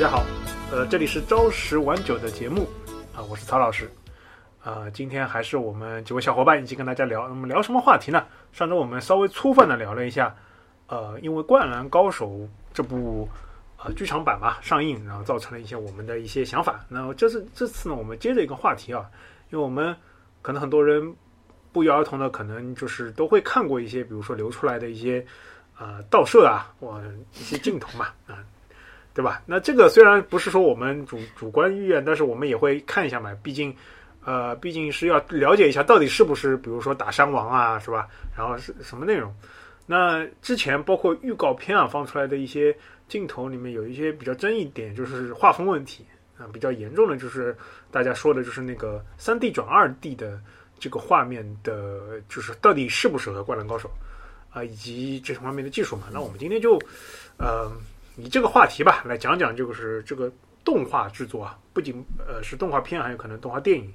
大家好，呃，这里是朝十晚九的节目啊，我是曹老师。啊，今天还是我们几位小伙伴一起跟大家聊。那么聊什么话题呢？上周我们稍微粗泛的聊了一下，呃，因为《灌篮高手》这部呃剧场版嘛上映，然后造成了一些我们的一些想法。那这次这次呢，我们接着一个话题啊，因为我们可能很多人不约而同的，可能就是都会看过一些，比如说流出来的一些啊倒射啊，或一些镜头嘛啊，对吧？那这个虽然不是说我们主主观意愿，但是我们也会看一下嘛，毕竟。呃，毕竟是要了解一下到底是不是，比如说打伤亡啊，是吧？然后是什么内容？那之前包括预告片啊放出来的一些镜头里面有一些比较争议点，就是画风问题啊，比较严重的就是大家说的就是那个三 D 转二 D 的这个画面的，就是到底适不适合《灌篮高手》啊，以及这方面的技术嘛？那我们今天就呃以这个话题吧来讲讲，就是这个。动画制作啊，不仅呃是动画片，还有可能动画电影，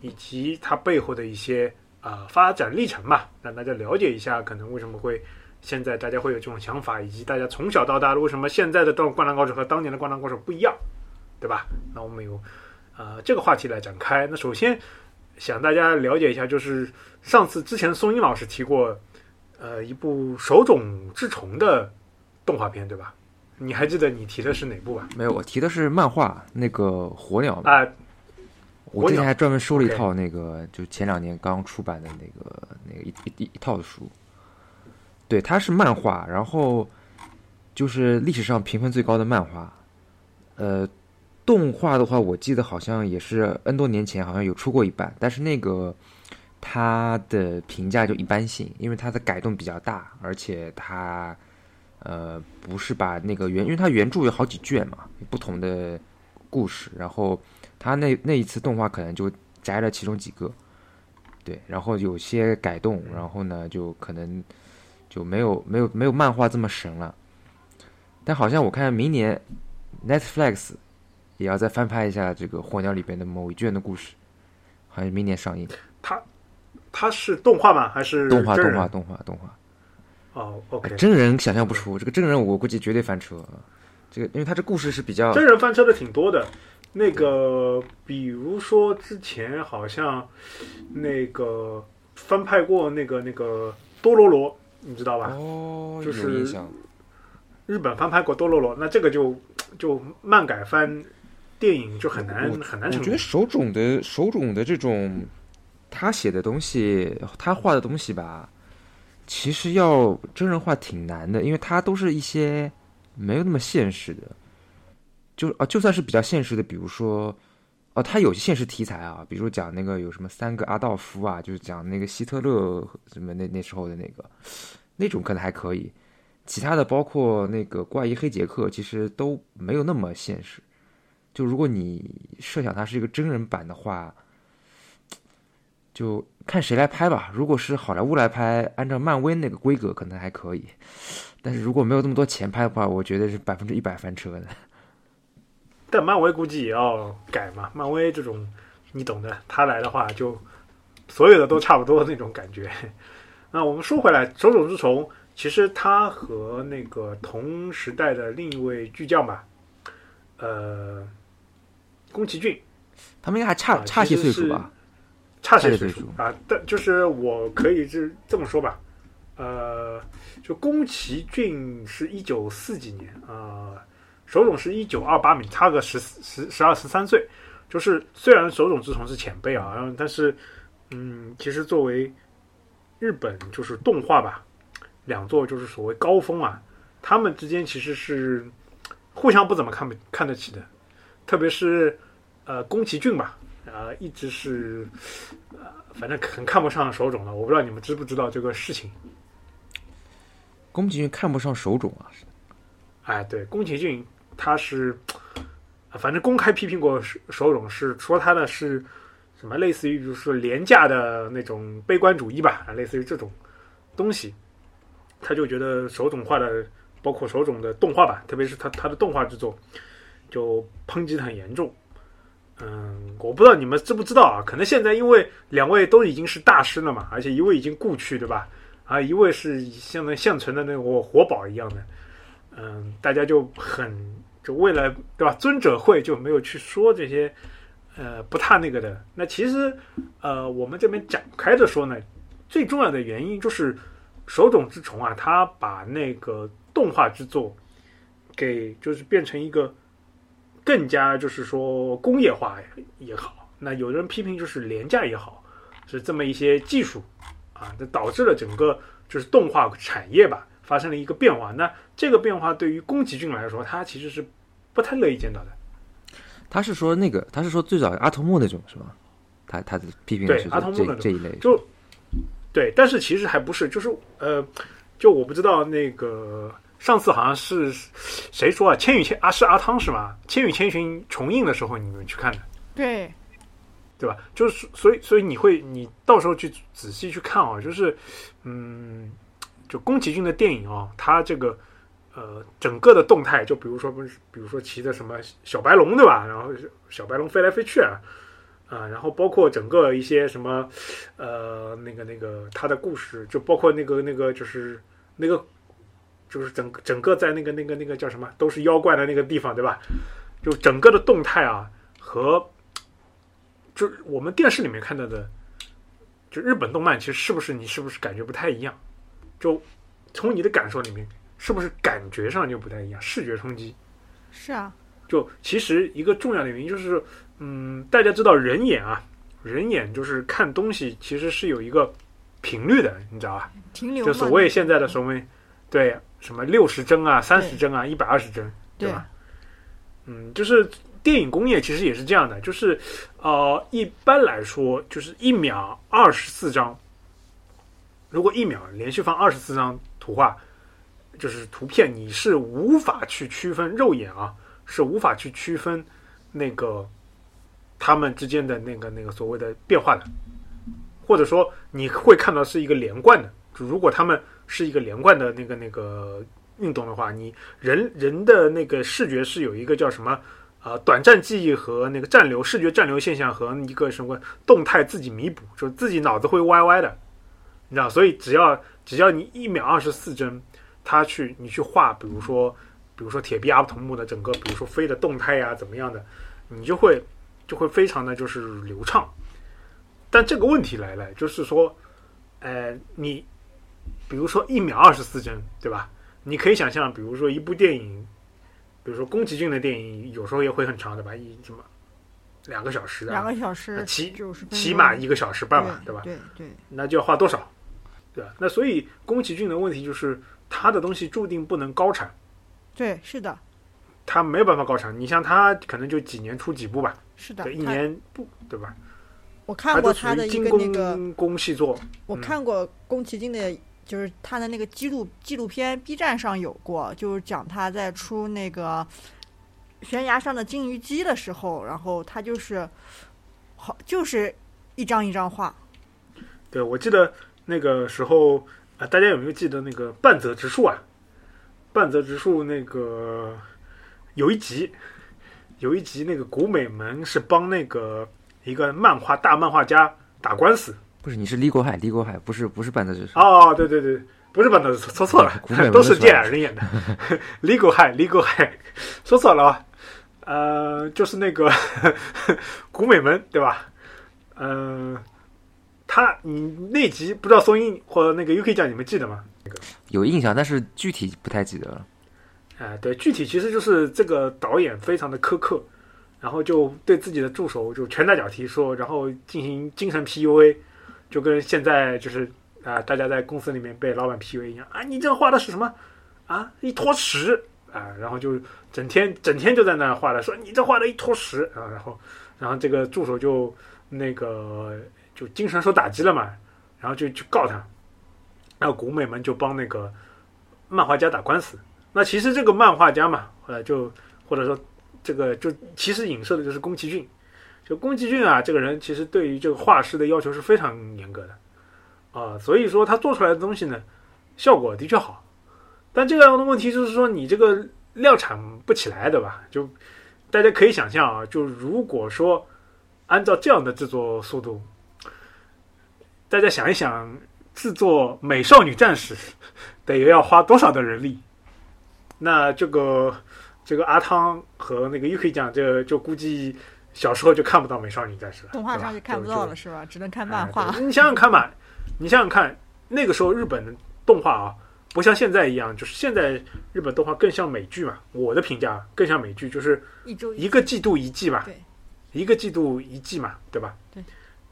以及它背后的一些啊发展历程嘛，让大家了解一下，可能为什么会现在大家会有这种想法，以及大家从小到大为什么现在的《灌篮高手》和当年的《灌篮高手》不一样，对吧？那我们有啊这个话题来展开。那首先想大家了解一下，就是上次之前松英老师提过，呃，一部手冢治虫的动画片，对吧？你还记得你提的是哪部吧？没有，我提的是漫画那个《火鸟》啊。我之前还专门收了一套那个，就前两年刚出版的那个那个一一一套的书。对，它是漫画，然后就是历史上评分最高的漫画。呃，动画的话，我记得好像也是 N 多年前好像有出过一版，但是那个它的评价就一般性，因为它的改动比较大，而且它。呃，不是把那个原，因为它原著有好几卷嘛，不同的故事，然后它那那一次动画可能就摘了其中几个，对，然后有些改动，然后呢，就可能就没有没有没有漫画这么神了。但好像我看明年 Netflix 也要再翻拍一下这个《火鸟》里边的某一卷的故事，好像明年上映。它它是动画吗？还是动画？动画？动画？动画？哦，OK，真人想象不出这个真人，我估计绝对翻车。这个，因为他这故事是比较真人翻车的挺多的。那个，比如说之前好像那个翻拍过那个那个多罗罗，你知道吧？哦，就是日本翻拍过多罗罗，那这个就就漫改翻电影就很难很难成。我觉得手冢的手冢的这种他写的东西，他画的东西吧。其实要真人化挺难的，因为它都是一些没有那么现实的，就啊，就算是比较现实的，比如说，哦，它有些现实题材啊，比如讲那个有什么三个阿道夫啊，就是讲那个希特勒什么那那时候的那个，那种可能还可以，其他的包括那个怪异黑杰克，其实都没有那么现实。就如果你设想它是一个真人版的话。就看谁来拍吧。如果是好莱坞来拍，按照漫威那个规格，可能还可以。但是如果没有那么多钱拍的话，我觉得是百分之一百翻车的。但漫威估计也要改嘛。漫威这种你懂的，他来的话就所有的都差不多那种感觉。那我们说回来，手冢治虫其实他和那个同时代的另一位巨匠吧，呃，宫崎骏，他们应该还差差些岁数吧。差些岁数啊，但就是我可以是这么说吧，呃，就宫崎骏是一九四几年啊，手冢是一九二八年，差个十十十二十三岁。就是虽然手冢治虫是前辈啊，但是嗯，其实作为日本就是动画吧，两座就是所谓高峰啊，他们之间其实是互相不怎么看不看得起的，特别是呃宫崎骏吧。啊，一直是，呃，反正很看不上手冢的。我不知道你们知不知道这个事情。宫崎骏看不上手冢啊？哎，对，宫崎骏他是，反正公开批评过手手冢，是说他的是什么类似于就是廉价的那种悲观主义吧，类似于这种东西。他就觉得手冢画的，包括手冢的动画版，特别是他他的动画制作，就抨击的很严重。嗯，我不知道你们知不知道啊？可能现在因为两位都已经是大师了嘛，而且一位已经故去，对吧？啊，一位是像那现存的那个活宝一样的，嗯，大家就很就为了对吧？尊者会就没有去说这些呃不太那个的。那其实呃，我们这边展开的说呢，最重要的原因就是手冢治虫啊，他把那个动画制作给就是变成一个更加就是说工业化也好，那有的人批评就是廉价也好，是这么一些技术啊，这导致了整个就是动画产业吧。发生了一个变化，那这个变化对于宫崎骏来说，他其实是不太乐意见到的。他是说那个，他是说最早阿童木那种是吗？他他的批评对阿童木这这一类，就对，但是其实还不是，就是呃，就我不知道那个上次好像是谁说啊，《千与千》啊是阿汤是吗？《千与千寻》重映的时候你们去看的，对对吧？就是所以所以你会你到时候去仔细去看啊，就是嗯。就宫崎骏的电影啊，他这个呃整个的动态，就比如说不是，比如说骑的什么小白龙对吧？然后小白龙飞来飞去啊，啊，然后包括整个一些什么呃那个那个他的故事，就包括那个那个就是那个就是整整个在那个那个那个叫什么都是妖怪的那个地方对吧？就整个的动态啊和就是我们电视里面看到的，就日本动漫其实是不是你是不是感觉不太一样？就从你的感受里面，是不是感觉上就不太一样？视觉冲击是啊。就其实一个重要的原因就是，嗯，大家知道人眼啊，人眼就是看东西其实是有一个频率的，你知道吧？停留。就所谓现在的所谓对什么六十帧啊、三十帧啊、一百二十帧，对吧？嗯，就是电影工业其实也是这样的，就是呃，一般来说就是一秒二十四张。如果一秒连续放二十四张图画，就是图片，你是无法去区分肉眼啊，是无法去区分那个他们之间的那个那个所谓的变化的，或者说你会看到是一个连贯的。如果他们是一个连贯的那个那个运动的话，你人人的那个视觉是有一个叫什么啊短暂记忆和那个暂留视觉暂留现象和一个什么动态自己弥补，就自己脑子会歪歪的。你知道，所以只要只要你一秒二十四帧，他去你去画，比如说比如说铁臂阿童木的整个，比如说飞的动态呀怎么样的，你就会就会非常的就是流畅。但这个问题来了，就是说，呃，你比如说一秒二十四帧，对吧？你可以想象，比如说一部电影，比如说宫崎骏的电影，有时候也会很长的吧，一什么两个小时，两个小时起起码一个小时半吧，对吧？对对，那就要花多少？对吧？那所以宫崎骏的问题就是，他的东西注定不能高产。对，是的。他没有办法高产。你像他，可能就几年出几部吧。是的。一年不，对吧？我看过他的一个那个工细作。我看过宫崎骏的，就是他的那个纪录纪录片，B 站上有过，就是讲他在出那个悬崖上的金鱼姬的时候，然后他就是好，就是一张一张画。对，我记得。那个时候啊，大家有没有记得那个半泽直树啊？半泽直树那个有一集，有一集那个古美门是帮那个一个漫画大漫画家打官司。不是，你是李国海，李国海不是不是半泽直树。哦，对对对，不是半泽直树，说错了，都是电影人演的。李国海，李国海，说错了啊，呃，就是那个 古美门，对吧？嗯。他，你那集不知道松音或者那个 UK 酱，你们记得吗？那个有印象，但是具体不太记得了。哎，对，具体其实就是这个导演非常的苛刻，然后就对自己的助手就拳打脚踢，说然后进行精神 PUA，就跟现在就是啊，大家在公司里面被老板 PUA 一样啊，你这画的是什么啊？一坨屎啊！然后就整天整天就在那画的，说你这画的一坨屎啊！然后然后这个助手就那个。就精神受打击了嘛，然后就去告他，然后古美们就帮那个漫画家打官司。那其实这个漫画家嘛，后来就或者说这个就其实影射的就是宫崎骏。就宫崎骏啊，这个人其实对于这个画师的要求是非常严格的啊，所以说他做出来的东西呢，效果的确好。但这个样的问题就是说，你这个量产不起来，对吧？就大家可以想象啊，就如果说按照这样的制作速度。大家想一想，制作《美少女战士》得要花多少的人力？那这个这个阿汤和那个 UK 酱，这就估计小时候就看不到《美少女战士》了，动画上就看不到了，是吧？只能看漫画。你想想看吧，你想想看，那个时候日本的动画啊，不像现在一样，就是现在日本动画更像美剧嘛。我的评价更像美剧，就是一周一个季度一季嘛，对，一个季度一季嘛，对吧？对，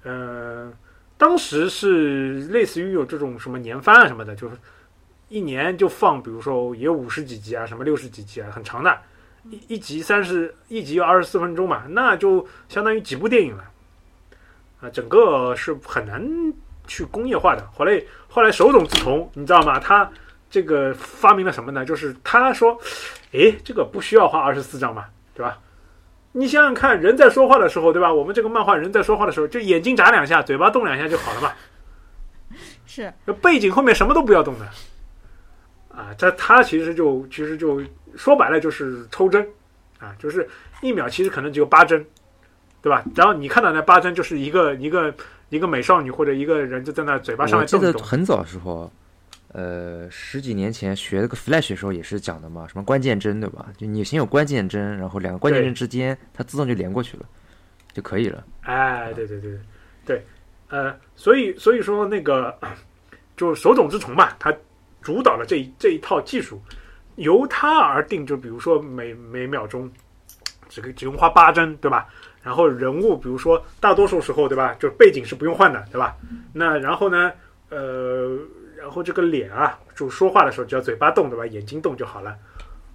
嗯，当时是类似于有这种什么年番啊什么的，就是。一年就放，比如说也有五十几集啊，什么六十几集啊，很长的，一一集三十，一集有二十四分钟嘛，那就相当于几部电影了，啊，整个是很难去工业化的。后来后来手冢治虫，你知道吗？他这个发明了什么呢？就是他说，诶，这个不需要画二十四张嘛，对吧？你想想看，人在说话的时候，对吧？我们这个漫画人在说话的时候，就眼睛眨两下，嘴巴动两下就好了嘛。是，背景后面什么都不要动的。啊，这它其实就其实就说白了就是抽针，啊，就是一秒其实可能只有八针，对吧？然后你看到那八针就是一个一个一个美少女或者一个人就在那嘴巴上面动动。我记得很早时候，呃，十几年前学那个 Flash 的时候也是讲的嘛，什么关键帧对吧？就你先有关键帧，然后两个关键帧之间它自动就连过去了，就可以了。哎，对对对对对，呃，所以所以说那个就手冢治虫嘛，他。主导了这一这一套技术，由它而定。就比如说每每秒钟只只用花八帧，对吧？然后人物，比如说大多数时候，对吧？就背景是不用换的，对吧？那然后呢，呃，然后这个脸啊，就说话的时候只要嘴巴动，对吧？眼睛动就好了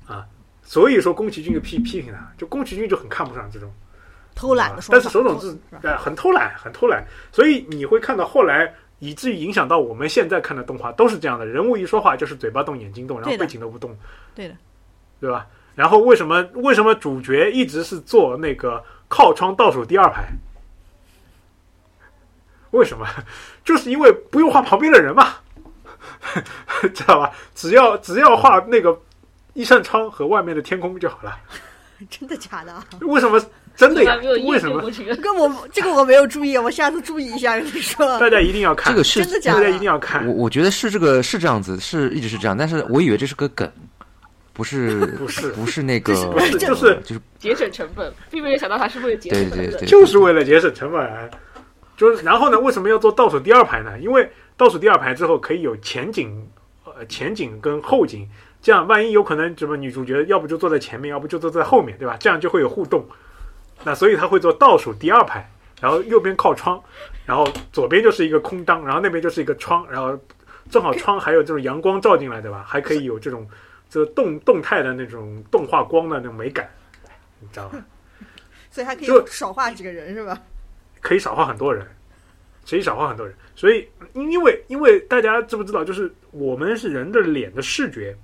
啊。所以说宫崎骏就批批评他，就宫崎骏就很看不上这种偷懒的说法。但是手冢治呃很偷懒，很偷懒。所以你会看到后来。以至于影响到我们现在看的动画都是这样的，人物一说话就是嘴巴动、眼睛动，然后背景都不动，对的，对吧？然后为什么为什么主角一直是坐那个靠窗倒数第二排？为什么？就是因为不用画旁边的人嘛，知道吧？只要只要画那个一扇窗和外面的天空就好了。真的假的？为什么？真的呀？为什么？这个我这个我没有注意，我下次注意一下。跟你说，大家一定要看这个是真的假的？大家一定要看。我我觉得是这个是这样子，是一直是这样，但是我以为这是个梗，不是不是不是那个，就是就是节省成本，并没有想到他是为了节省成本，就是为了节省成本。就是然后呢，为什么要做倒数第二排呢？因为倒数第二排之后可以有前景，呃，前景跟后景，这样万一有可能什么女主角要不就坐在前面，要不就坐在后面，对吧？这样就会有互动。那所以他会做倒数第二排，然后右边靠窗，然后左边就是一个空档，然后那边就是一个窗，然后正好窗还有这种阳光照进来，对吧？还可以有这种这动动态的那种动画光的那种美感，你知道吗？所以还可以少画几个人是吧？可以少画很多人，可以少画很多人。所以因为因为大家知不知道，就是我们是人的脸的视觉，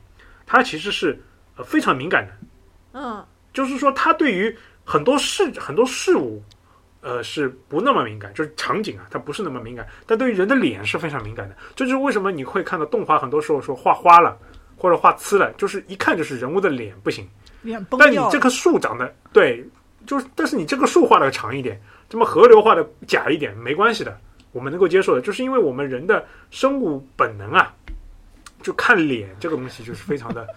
它其实是呃非常敏感的。嗯，就是说它对于很多事很多事物，呃，是不那么敏感，就是场景啊，它不是那么敏感。但对于人的脸是非常敏感的，这就是为什么你会看到动画很多时候说画花了或者画呲了，就是一看就是人物的脸不行。脸崩但你这棵树长得对，就是但是你这个树画的长一点，这么河流画的假一点没关系的，我们能够接受的，就是因为我们人的生物本能啊，就看脸这个东西就是非常的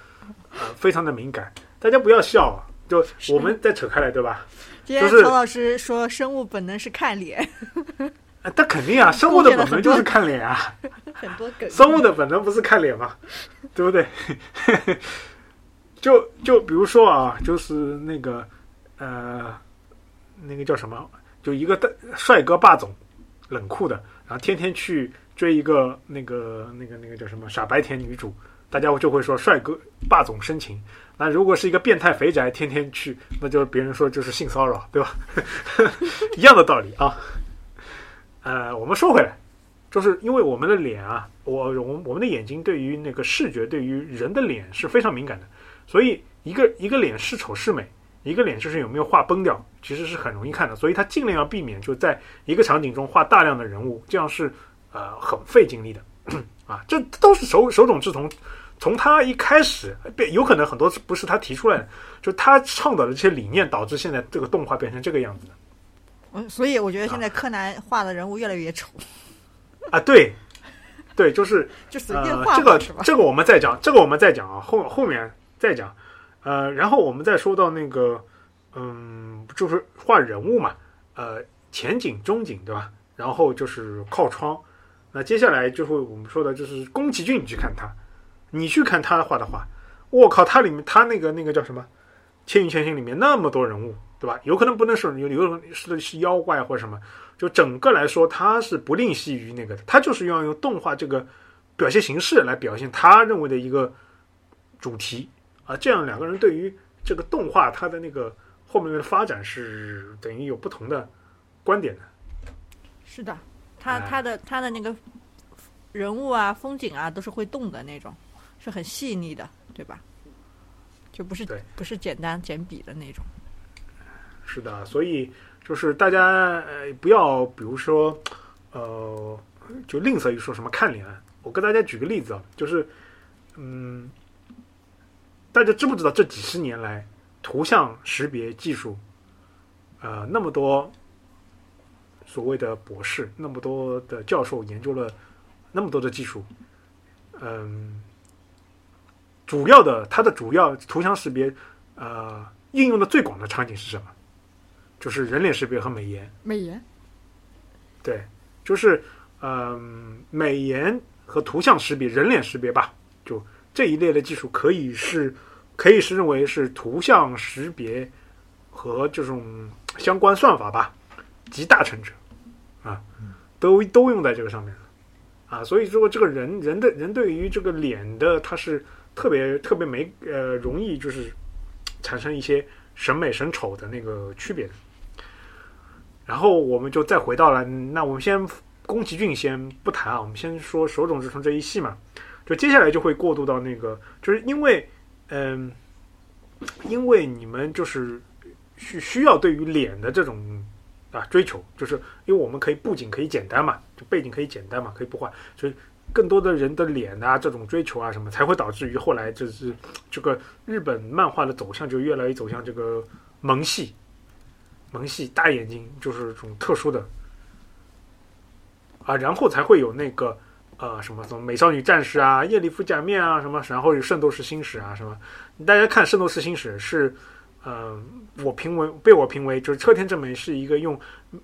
呃非常的敏感。大家不要笑啊。就我们再扯开来，对吧？今天曹老师说，生物本能是看脸。那肯定啊，生物的本能就是看脸啊。很多梗。生物的本能不是看脸吗？对不对？就就比如说啊，就是那个呃，那个叫什么？就一个大帅哥霸总，冷酷的，然后天天去追一个那个那个那个叫什么傻白甜女主，大家就会说帅哥霸总深情。那如果是一个变态肥宅，天天去，那就是别人说就是性骚扰，对吧？一样的道理啊。呃，我们说回来，就是因为我们的脸啊，我我我们的眼睛对于那个视觉，对于人的脸是非常敏感的，所以一个一个脸是丑是美，一个脸就是有没有画崩掉，其实是很容易看的。所以他尽量要避免就在一个场景中画大量的人物，这样是呃很费精力的 啊。这都是手手冢治虫。从他一开始，变有可能很多不是他提出来的，就他倡导的这些理念，导致现在这个动画变成这个样子的。嗯，所以我觉得现在柯南画的人物越来越丑。啊，对，对，就是 就随便画这个这个我们再讲，这个我们再讲啊，后后面再讲。呃，然后我们再说到那个，嗯，就是画人物嘛，呃，前景、中景，对吧？然后就是靠窗。那接下来就会我们说的就是宫崎骏，你去看他，你去看他画的画，我靠，他里面他那个那个叫什么《千与千寻》里面那么多人物，对吧？有可能不能是有有可能是是妖怪或者什么，就整个来说，他是不吝惜于那个的，他就是要用动画这个表现形式来表现他认为的一个主题啊。这样两个人对于这个动画它的那个后面的发展是等于有不同的观点的。是的。他他的他的那个人物啊、风景啊，都是会动的那种，是很细腻的，对吧？就不是不是简单简笔的那种。是的，所以就是大家呃不要，比如说呃，就吝啬于说什么看脸。我跟大家举个例子啊，就是嗯，大家知不知道这几十年来图像识别技术呃那么多？所谓的博士，那么多的教授研究了那么多的技术，嗯，主要的它的主要图像识别，呃，应用的最广的场景是什么？就是人脸识别和美颜。美颜。对，就是嗯，美颜和图像识别、人脸识别吧，就这一类的技术，可以是可以是认为是图像识别和这种相关算法吧，集大成者。啊，都都用在这个上面了，啊，所以说这个人人的人对于这个脸的，它是特别特别没呃容易就是产生一些审美审丑的那个区别的。然后我们就再回到了，那我们先宫崎骏先不谈啊，我们先说手冢治虫这一系嘛，就接下来就会过渡到那个，就是因为嗯，因为你们就是需需要对于脸的这种。啊，追求就是因为我们可以布景可以简单嘛，就背景可以简单嘛，可以不画，所以更多的人的脸啊，这种追求啊什么，才会导致于后来就是这个日本漫画的走向就越来越走向这个萌系，萌系大眼睛就是这种特殊的啊，然后才会有那个呃什么什么美少女战士啊、夜里夫假面啊什么，然后有圣斗士星矢啊什么，大家看圣斗士星矢是。呃，我评为被我评为就是车田正美是一个用，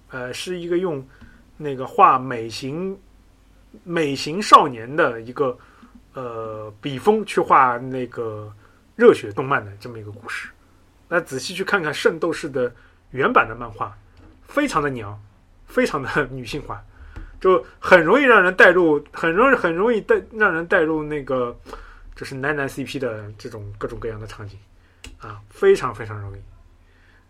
呃，是一个用那个画美型美型少年的一个呃笔锋去画那个热血动漫的这么一个故事。那仔细去看看圣斗士的原版的漫画，非常的娘，非常的女性化，就很容易让人带入，很容易很容易带让人带入那个就是男男 CP 的这种各种各样的场景。啊，非常非常容易，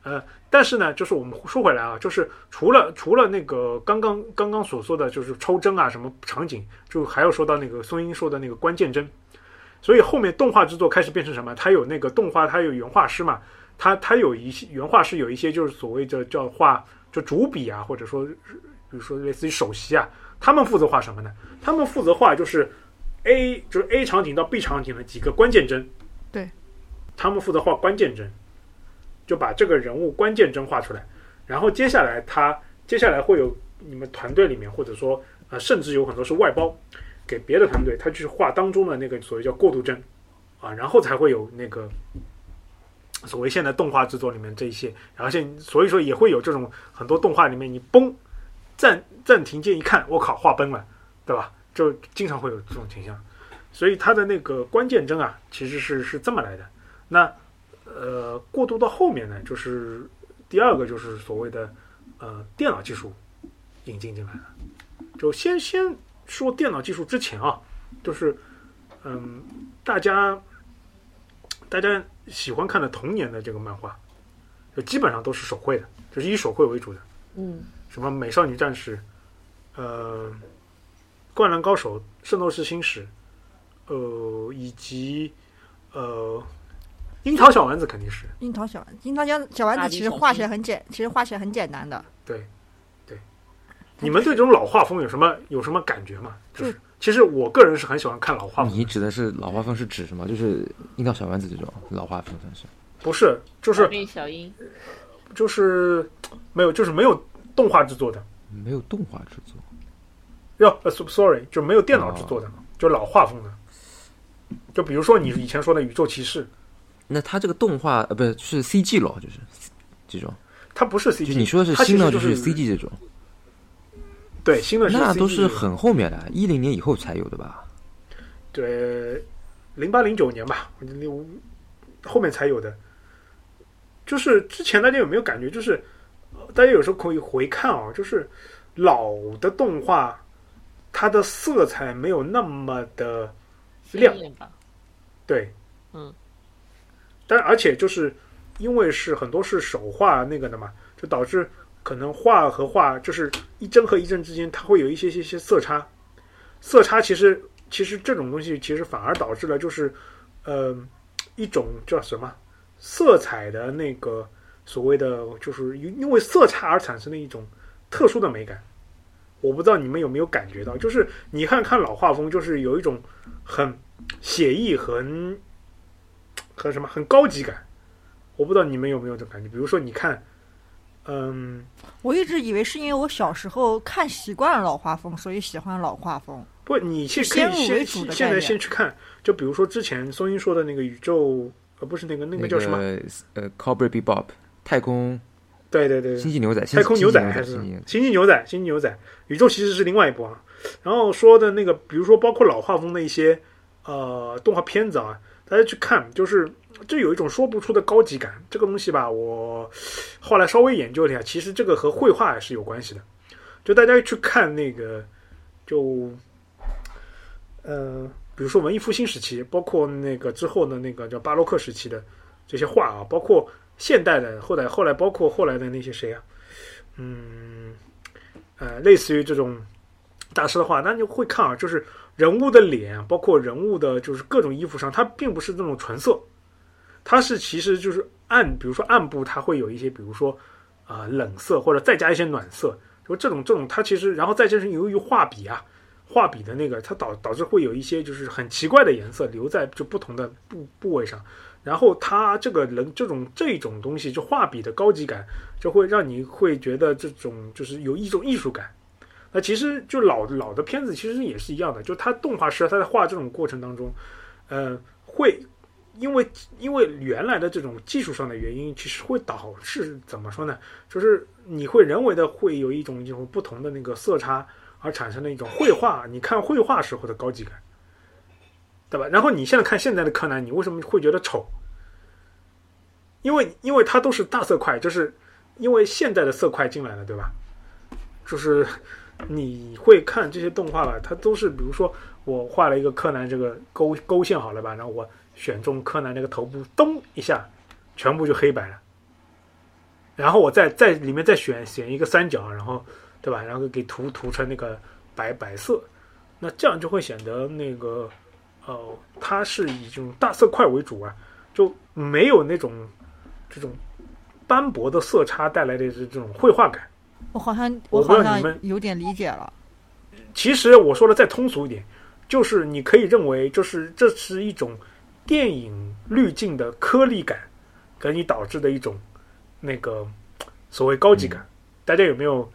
呃，但是呢，就是我们说回来啊，就是除了除了那个刚刚刚刚所说的就是抽帧啊什么场景，就还要说到那个松英说的那个关键帧，所以后面动画制作开始变成什么？它有那个动画，它有原画师嘛，它它有一些原画师有一些就是所谓的叫画就主笔啊，或者说比如说类似于首席啊，他们负责画什么呢？他们负责画就是 A 就是 A 场景到 B 场景的几个关键帧。对他们负责画关键帧，就把这个人物关键帧画出来，然后接下来他接下来会有你们团队里面，或者说呃，甚至有很多是外包给别的团队，他去画当中的那个所谓叫过渡帧啊，然后才会有那个所谓现在动画制作里面这一些，然后现所以说也会有这种很多动画里面你崩暂暂停键一看，我靠画崩了，对吧？就经常会有这种倾向，所以它的那个关键帧啊，其实是是这么来的。那，呃，过渡到后面呢，就是第二个就是所谓的呃电脑技术引进进来了。就先先说电脑技术之前啊，就是嗯，大家大家喜欢看的童年的这个漫画，就基本上都是手绘的，就是以手绘为主的。嗯。什么美少女战士，呃，灌篮高手、圣斗士星矢，呃，以及呃。樱桃小丸子肯定是樱桃小丸，樱桃小小丸子其实画起来很简，其实画起来很简单的。对，对。你们对这种老画风有什么有什么感觉吗？就是其实我个人是很喜欢看老画风。你指的是老画风是指什么？就是樱桃小丸子这种老画风算是？不是，就是小樱，就是没有，就是没有动画制作的，没有动画制作。哟，sorry，就没有电脑制作的，就老画风的。就比如说你以前说的宇宙骑士。那它这个动画呃，不是是 CG 咯，就是这种。它不是 CG，你说的是新的就是 CG 这种。对，新的那都是很后面的，一零年以后才有的吧？对，零八零九年吧，零后面才有的。就是之前大家有没有感觉？就是大家有时候可以回看啊，就是老的动画，它的色彩没有那么的亮。对，嗯。但而且就是因为是很多是手画那个的嘛，就导致。可能画和画就是一帧和一帧之间，它会有一些些些色差。色差其实其实这种东西其实反而导致了就是，呃，一种叫什么色彩的那个所谓的就是因为色差而产生的一种特殊的美感。我不知道你们有没有感觉到，就是你看看老画风，就是有一种很写意、很和什么很高级感。我不知道你们有没有这种感觉，比如说你看。嗯，我一直以为是因为我小时候看习惯了老画风，所以喜欢老画风。不，你先可以先现在先去看，就比如说之前松音说的那个宇宙，呃，不是那个那个叫什么？呃，Cowboy Bebop，太空。对对对，星际牛仔，太空牛仔还是星际牛仔？星际牛仔，宇宙其实是另外一部啊。然后说的那个，比如说包括老画风的一些呃动画片子啊，大家去看，就是。这有一种说不出的高级感，这个东西吧，我后来稍微研究了一下，其实这个和绘画是有关系的。就大家去看那个，就，呃，比如说文艺复兴时期，包括那个之后的那个叫巴洛克时期的这些画啊，包括现代的后来后来包括后来的那些谁啊，嗯，呃，类似于这种大师的画，那你会看啊，就是人物的脸，包括人物的，就是各种衣服上，它并不是那种纯色。它是其实就是暗，比如说暗部它会有一些，比如说啊冷色或者再加一些暖色，就这种这种它其实然后再就是由于画笔啊，画笔的那个它导导致会有一些就是很奇怪的颜色留在就不同的部部位上，然后它这个人这种这种东西就画笔的高级感就会让你会觉得这种就是有一种艺术感。那其实就老老的片子其实也是一样的，就他动画师他在画这种过程当中，呃会。因为因为原来的这种技术上的原因，其实会导致怎么说呢？就是你会人为的会有一种一种不同的那个色差，而产生的一种绘画。你看绘画时候的高级感，对吧？然后你现在看现在的柯南，你为什么会觉得丑？因为因为它都是大色块，就是因为现在的色块进来了，对吧？就是你会看这些动画吧，它都是比如说我画了一个柯南这个勾勾线好了吧，然后我。选中柯南那个头部，咚一下，全部就黑白了。然后我再在里面再选选一个三角，然后对吧？然后给涂涂成那个白白色，那这样就会显得那个呃，它是以这种大色块为主啊，就没有那种这种斑驳的色差带来的这这种绘画感。我好像我好像有点理解了。其实我说的再通俗一点，就是你可以认为，就是这是一种。电影滤镜的颗粒感，给你导致的一种那个所谓高级感，大家有没有？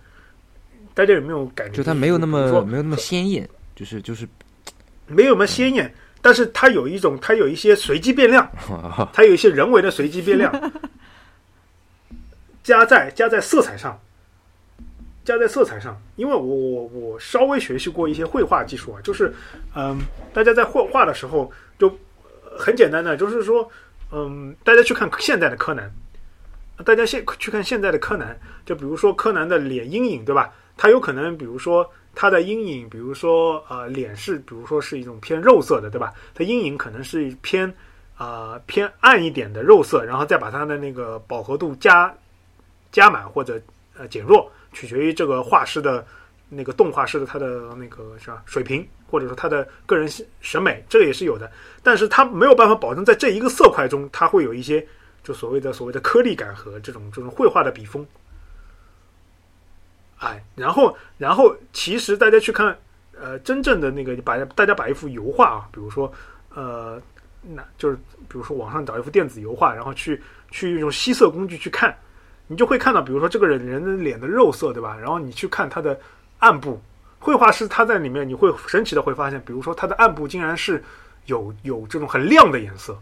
大家有没有感觉？就它没有那么没有那么鲜艳，就是就是没有那么鲜艳，但是它有一种，它有一些随机变量，它有一些人为的随机变量，加在加在色彩上，加在色彩上。因为我我我稍微学习过一些绘画技术啊，就是嗯，大家在绘画的时候就。很简单的，就是说，嗯，大家去看现在的柯南，大家现去看现在的柯南，就比如说柯南的脸阴影，对吧？他有可能，比如说他的阴影，比如说呃，脸是，比如说是一种偏肉色的，对吧？他阴影可能是偏啊偏暗一点的肉色，然后再把它的那个饱和度加加满或者呃减弱，取决于这个画师的那个动画师的他的那个是吧水平。或者说他的个人审美，这个也是有的，但是他没有办法保证在这一个色块中，他会有一些就所谓的所谓的颗粒感和这种这种绘画的笔锋。哎，然后然后其实大家去看，呃，真正的那个把大家把一幅油画啊，比如说呃，那就是比如说网上找一幅电子油画，然后去去用吸色工具去看，你就会看到，比如说这个人人的脸的肉色，对吧？然后你去看他的暗部。绘画师他在里面，你会神奇的会发现，比如说他的暗部竟然是有有这种很亮的颜色，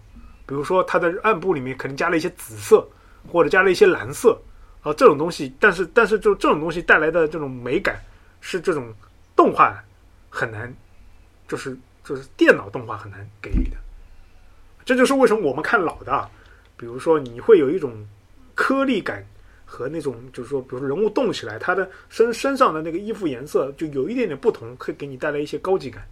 比如说他的暗部里面可能加了一些紫色，或者加了一些蓝色，啊，这种东西，但是但是就这种东西带来的这种美感，是这种动画很难，就是就是电脑动画很难给予的。这就是为什么我们看老的，啊，比如说你会有一种颗粒感和那种就是说，比如说人物动起来，他的身身上的那个衣服颜色就有一点点不同，可以给你带来一些高级感。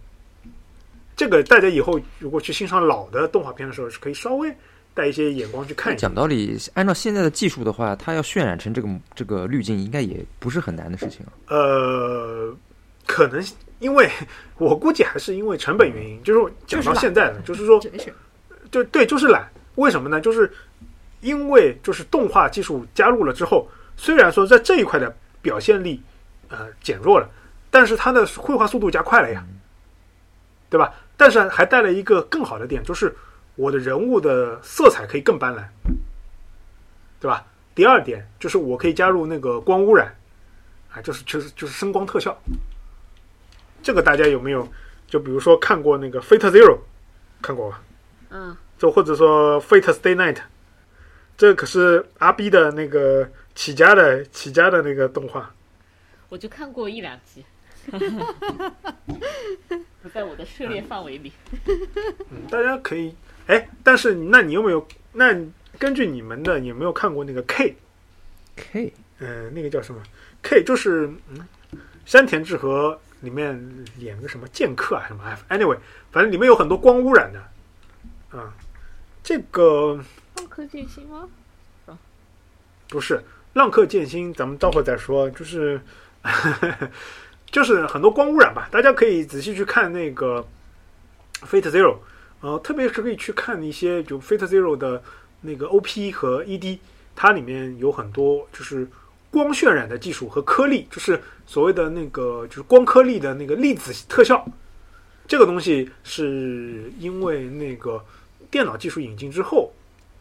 这个大家以后如果去欣赏老的动画片的时候，是可以稍微带一些眼光去看一下。讲道理，按照现在的技术的话，它要渲染成这个这个滤镜，应该也不是很难的事情。呃，可能因为我估计还是因为成本原因，就是讲到现在，就是说，就对，就是懒。为什么呢？就是因为就是动画技术加入了之后，虽然说在这一块的表现力呃减弱了，但是它的绘画速度加快了呀，对吧？但是还带了一个更好的点，就是我的人物的色彩可以更斑斓，对吧？第二点就是我可以加入那个光污染，啊，就是就是就是声光特效。这个大家有没有？就比如说看过那个《Fate Zero》，看过吧？嗯。就或者说《Fate Stay Night》，这可是阿 B 的那个起家的起家的那个动画。我就看过一两集。不在我的涉猎范围里。嗯，大家可以哎，但是那你有没有？那根据你们的，有没有看过那个 K？K？嗯，那个叫什么？K 就是嗯，山田智和里面演个什么剑客啊什么？Anyway，反正里面有很多光污染的啊。这个浪客剑心吗？啊不是浪客剑心，咱们待会儿再说。就是。就是很多光污染吧，大家可以仔细去看那个《Fate Zero》，呃，特别是可以去看一些就《Fate Zero》的那个 OP 和 ED，它里面有很多就是光渲染的技术和颗粒，就是所谓的那个就是光颗粒的那个粒子特效。这个东西是因为那个电脑技术引进之后，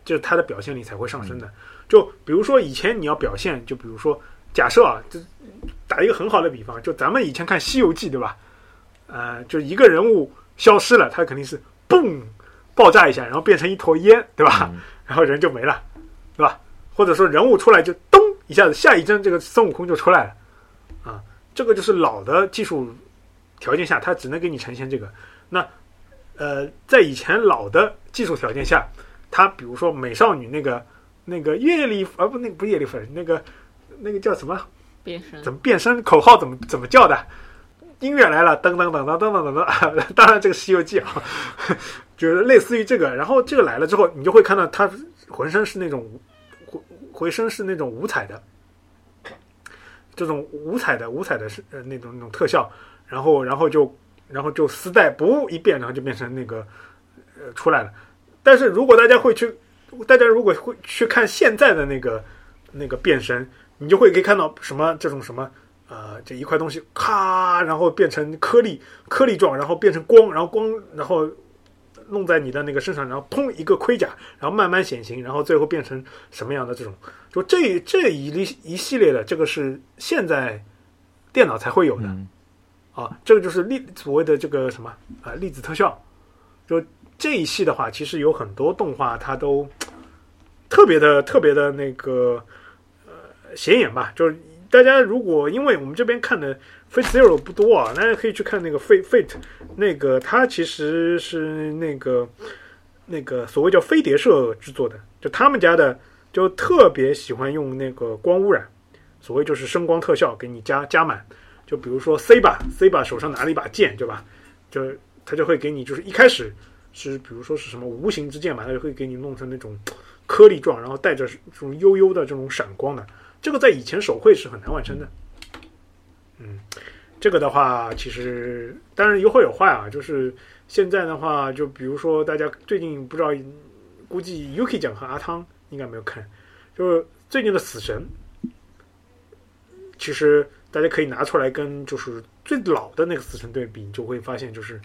就是它的表现力才会上升的。就比如说以前你要表现，就比如说。假设啊，就打一个很好的比方，就咱们以前看《西游记》，对吧？呃，就一个人物消失了，他肯定是嘣爆炸一下，然后变成一坨烟，对吧？然后人就没了，对吧？或者说人物出来就咚一下子，下一帧这个孙悟空就出来了，啊，这个就是老的技术条件下，它只能给你呈现这个。那呃，在以前老的技术条件下，它比如说美少女那个那个叶丽，啊不，那个不叶丽粉那个。那个叫什么？变身？怎么变身？口号怎么怎么叫的？音乐来了，噔噔噔噔噔噔噔噔。当然，这个《西游记》啊，就是类似于这个。然后这个来了之后，你就会看到他浑身是那种浑浑身是那种五彩的，这种五彩的五彩的是呃那种那种特效。然后然后就然后就丝带不一变，然后就变成那个呃出来了。但是如果大家会去，大家如果会去看现在的那个。那个变身，你就会可以看到什么这种什么，呃，这一块东西咔，然后变成颗粒，颗粒状，然后变成光，然后光，然后弄在你的那个身上，然后砰一个盔甲，然后慢慢显形，然后最后变成什么样的这种，就这这一一一系列的，这个是现在电脑才会有的，啊，这个就是粒所谓的这个什么啊粒子特效，就这一系的话，其实有很多动画它都 特别的特别的那个呃。显眼吧，就是大家如果因为我们这边看的《Fate Zero》不多啊，大家可以去看那个《Fate Fate》，那个它其实是那个那个所谓叫飞碟社制作的，就他们家的就特别喜欢用那个光污染，所谓就是声光特效给你加加满，就比如说 C 吧，C 吧手上拿了一把剑，对吧？就他就会给你就是一开始是比如说是什么无形之剑嘛，它就会给你弄成那种颗粒状，然后带着这种悠悠的这种闪光的。这个在以前手绘是很难完成的，嗯，这个的话其实当然有好有坏啊。就是现在的话，就比如说大家最近不知道，估计 UK 讲和阿汤应该没有看，就是最近的死神，其实大家可以拿出来跟就是最老的那个死神对比，你就会发现就是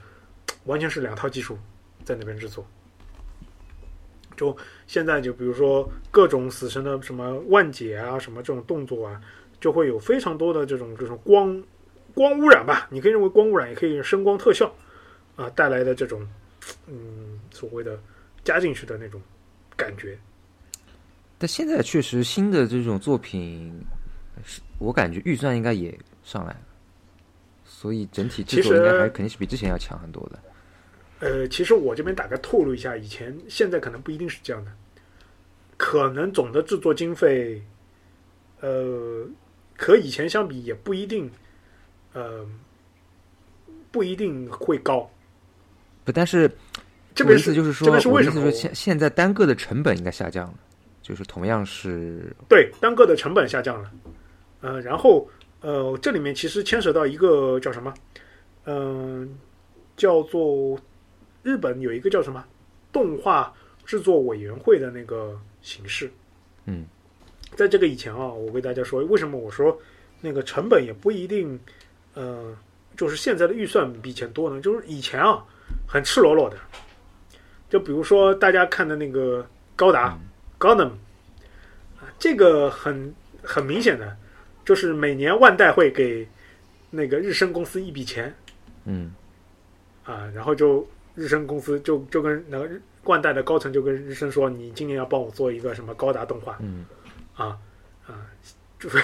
完全是两套技术在那边制作。就现在，就比如说各种死神的什么万解啊，什么这种动作啊，就会有非常多的这种这种光光污染吧？你可以认为光污染，也可以声光特效啊带来的这种嗯所谓的加进去的那种感觉。但现在确实新的这种作品，是我感觉预算应该也上来了，所以整体制作应该还肯定是比之前要强很多的。呃，其实我这边大概透露一下，以前现在可能不一定是这样的，可能总的制作经费，呃，和以前相比也不一定，呃，不一定会高。不，但是这边意思就是说，这边是为什么？说现现在单个的成本应该下降了，就是同样是对单个的成本下降了，呃，然后呃，这里面其实牵扯到一个叫什么，嗯，叫做。日本有一个叫什么？动画制作委员会的那个形式，嗯，在这个以前啊，我给大家说，为什么我说那个成本也不一定，呃，就是现在的预算比以前多呢？就是以前啊，很赤裸裸的，就比如说大家看的那个高达高 m 啊，这个很很明显的，就是每年万代会给那个日升公司一笔钱，嗯，啊，然后就。日升公司就就跟那个万代的高层就跟日升说：“你今年要帮我做一个什么高达动画？”嗯，啊啊，就是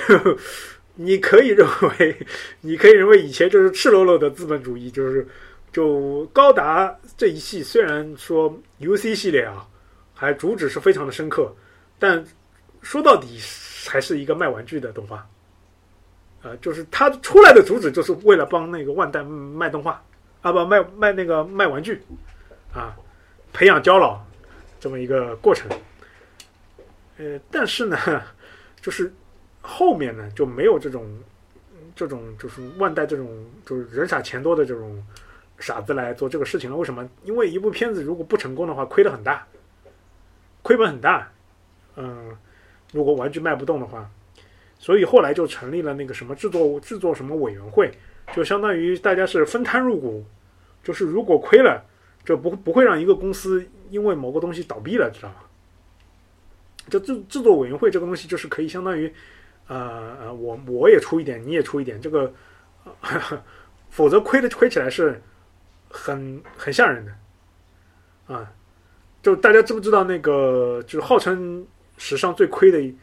你可以认为，你可以认为以前就是赤裸裸的资本主义，就是就高达这一系虽然说 UC 系列啊，还主旨是非常的深刻，但说到底还是一个卖玩具的动画。呃，就是它出来的主旨就是为了帮那个万代卖动画。啊不卖卖那个卖玩具，啊，培养交老这么一个过程，呃，但是呢，就是后面呢就没有这种这种就是万代这种就是人傻钱多的这种傻子来做这个事情了。为什么？因为一部片子如果不成功的话，亏得很大，亏本很大。嗯，如果玩具卖不动的话，所以后来就成立了那个什么制作制作什么委员会。就相当于大家是分摊入股，就是如果亏了，就不不会让一个公司因为某个东西倒闭了，知道吗？就制制作委员会这个东西，就是可以相当于，呃呃，我我也出一点，你也出一点，这个，否则亏的亏起来是很很吓人的，啊，就大家知不知道那个，就是号称史上最亏的一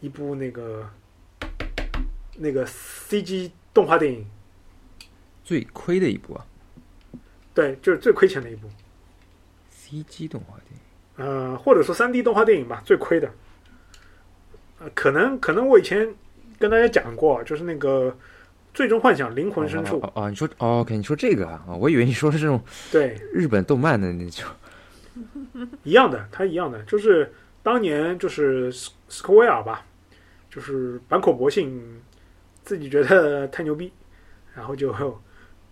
一部那个那个 CG 动画电影？最亏的一部啊，对，就是最亏钱的一部。CG 动画电影，呃，或者说三 D 动画电影吧，最亏的。呃，可能可能我以前跟大家讲过，就是那个《最终幻想：灵魂深处》哦，你说，OK，你说这个啊，我以为你说的是这种对。日本动漫的那种，一样的，它一样的，就是当年就是斯斯科威尔吧，就是坂口博信自己觉得太牛逼，然后就。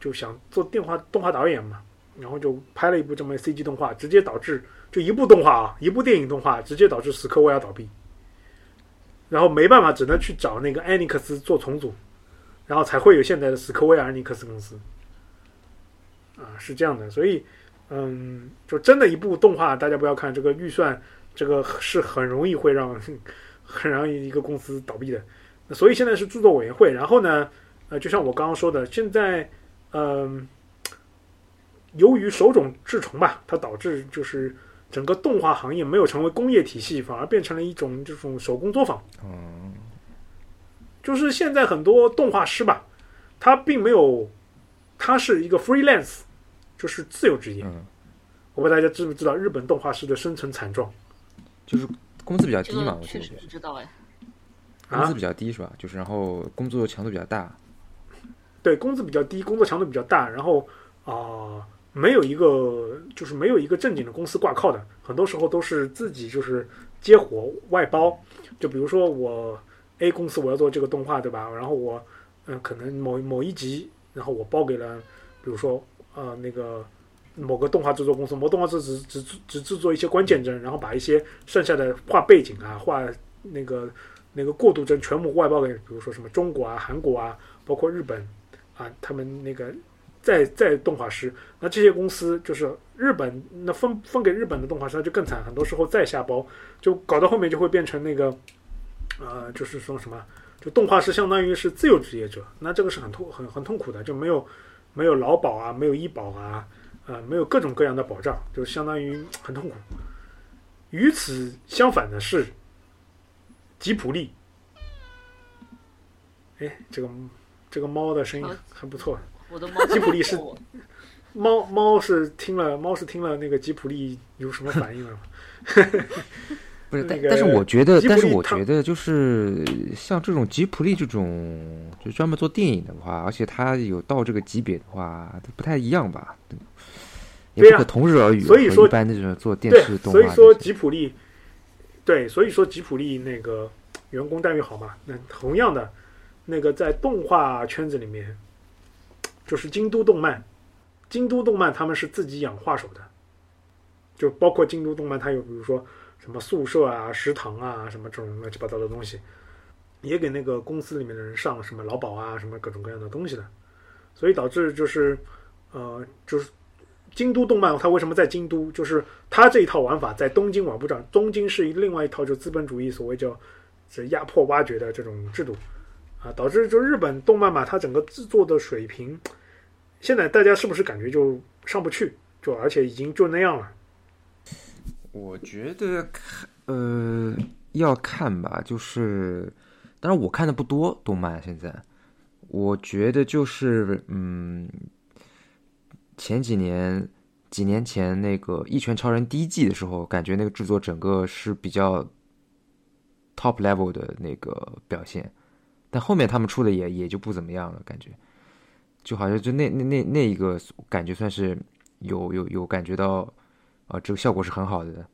就想做电话动画导演嘛，然后就拍了一部这么 CG 动画，直接导致就一部动画啊，一部电影动画直接导致史克威尔倒闭，然后没办法，只能去找那个艾尼克斯做重组，然后才会有现在的史克威尔艾尼克斯公司。啊，是这样的，所以嗯，就真的一部动画，大家不要看这个预算，这个是很容易会让 很容易一个公司倒闭的。所以现在是制作委员会，然后呢，呃，就像我刚刚说的，现在。嗯，由于手冢治虫吧，它导致就是整个动画行业没有成为工业体系，反而变成了一种这种手工作坊。嗯，就是现在很多动画师吧，他并没有，他是一个 freelance，就是自由职业。嗯，我不知道大家知不知道日本动画师的生存惨状，就是工资比较低嘛。我确实不知道哎。工资比较低是吧？就是然后工作强度比较大。对，工资比较低，工作强度比较大，然后啊，没有一个就是没有一个正经的公司挂靠的，很多时候都是自己就是接活外包。就比如说我 A 公司我要做这个动画，对吧？然后我嗯，可能某某一集，然后我包给了，比如说呃那个某个动画制作公司，某动画制只只只制作一些关键帧，然后把一些剩下的画背景啊、画那个那个过渡帧全部外包给，比如说什么中国啊、韩国啊，包括日本。啊，他们那个在在动画师，那这些公司就是日本，那分分给日本的动画师那就更惨，很多时候再下包，就搞到后面就会变成那个，呃，就是说什么，就动画师相当于是自由职业者，那这个是很痛很很痛苦的，就没有没有劳保啊，没有医保啊，呃，没有各种各样的保障，就相当于很痛苦。与此相反的是吉普力。哎，这个这个猫的声音还不错。我的猫吉普力是猫猫是听了猫是听了那个吉普力有什么反应了吗？不是，但那个但是我觉得，但是我觉得就是像这种吉普力这种，就专门做电影的话，而且它有到这个级别的话，都不太一样吧？也不可同日而语。所以说一般那种做电对视，动画所以说吉普力，对，所以说吉普力那个员工待遇好嘛。那同样的，那个在动画圈子里面，就是京都动漫，京都动漫他们是自己养画手的，就包括京都动漫，它有比如说什么宿舍啊、食堂啊什么这种乱七八糟的东西，也给那个公司里面的人上什么劳保啊、什么各种各样的东西的，所以导致就是呃就是。京都动漫它为什么在京都？就是它这一套玩法在东京玩不着，东京是另外一套就资本主义所谓叫是压迫挖掘的这种制度啊，导致就日本动漫嘛，它整个制作的水平，现在大家是不是感觉就上不去？就而且已经就那样了。我觉得看呃要看吧，就是当然我看的不多动漫，现在我觉得就是嗯前几年几年前那个《一拳超人》第一季的时候，感觉那个制作整个是比较 top level 的那个表现，但后面他们出的也也就不怎么样了，感觉就好像就那那那那一个感觉算是有有有感觉到。啊，这个效果是很好的，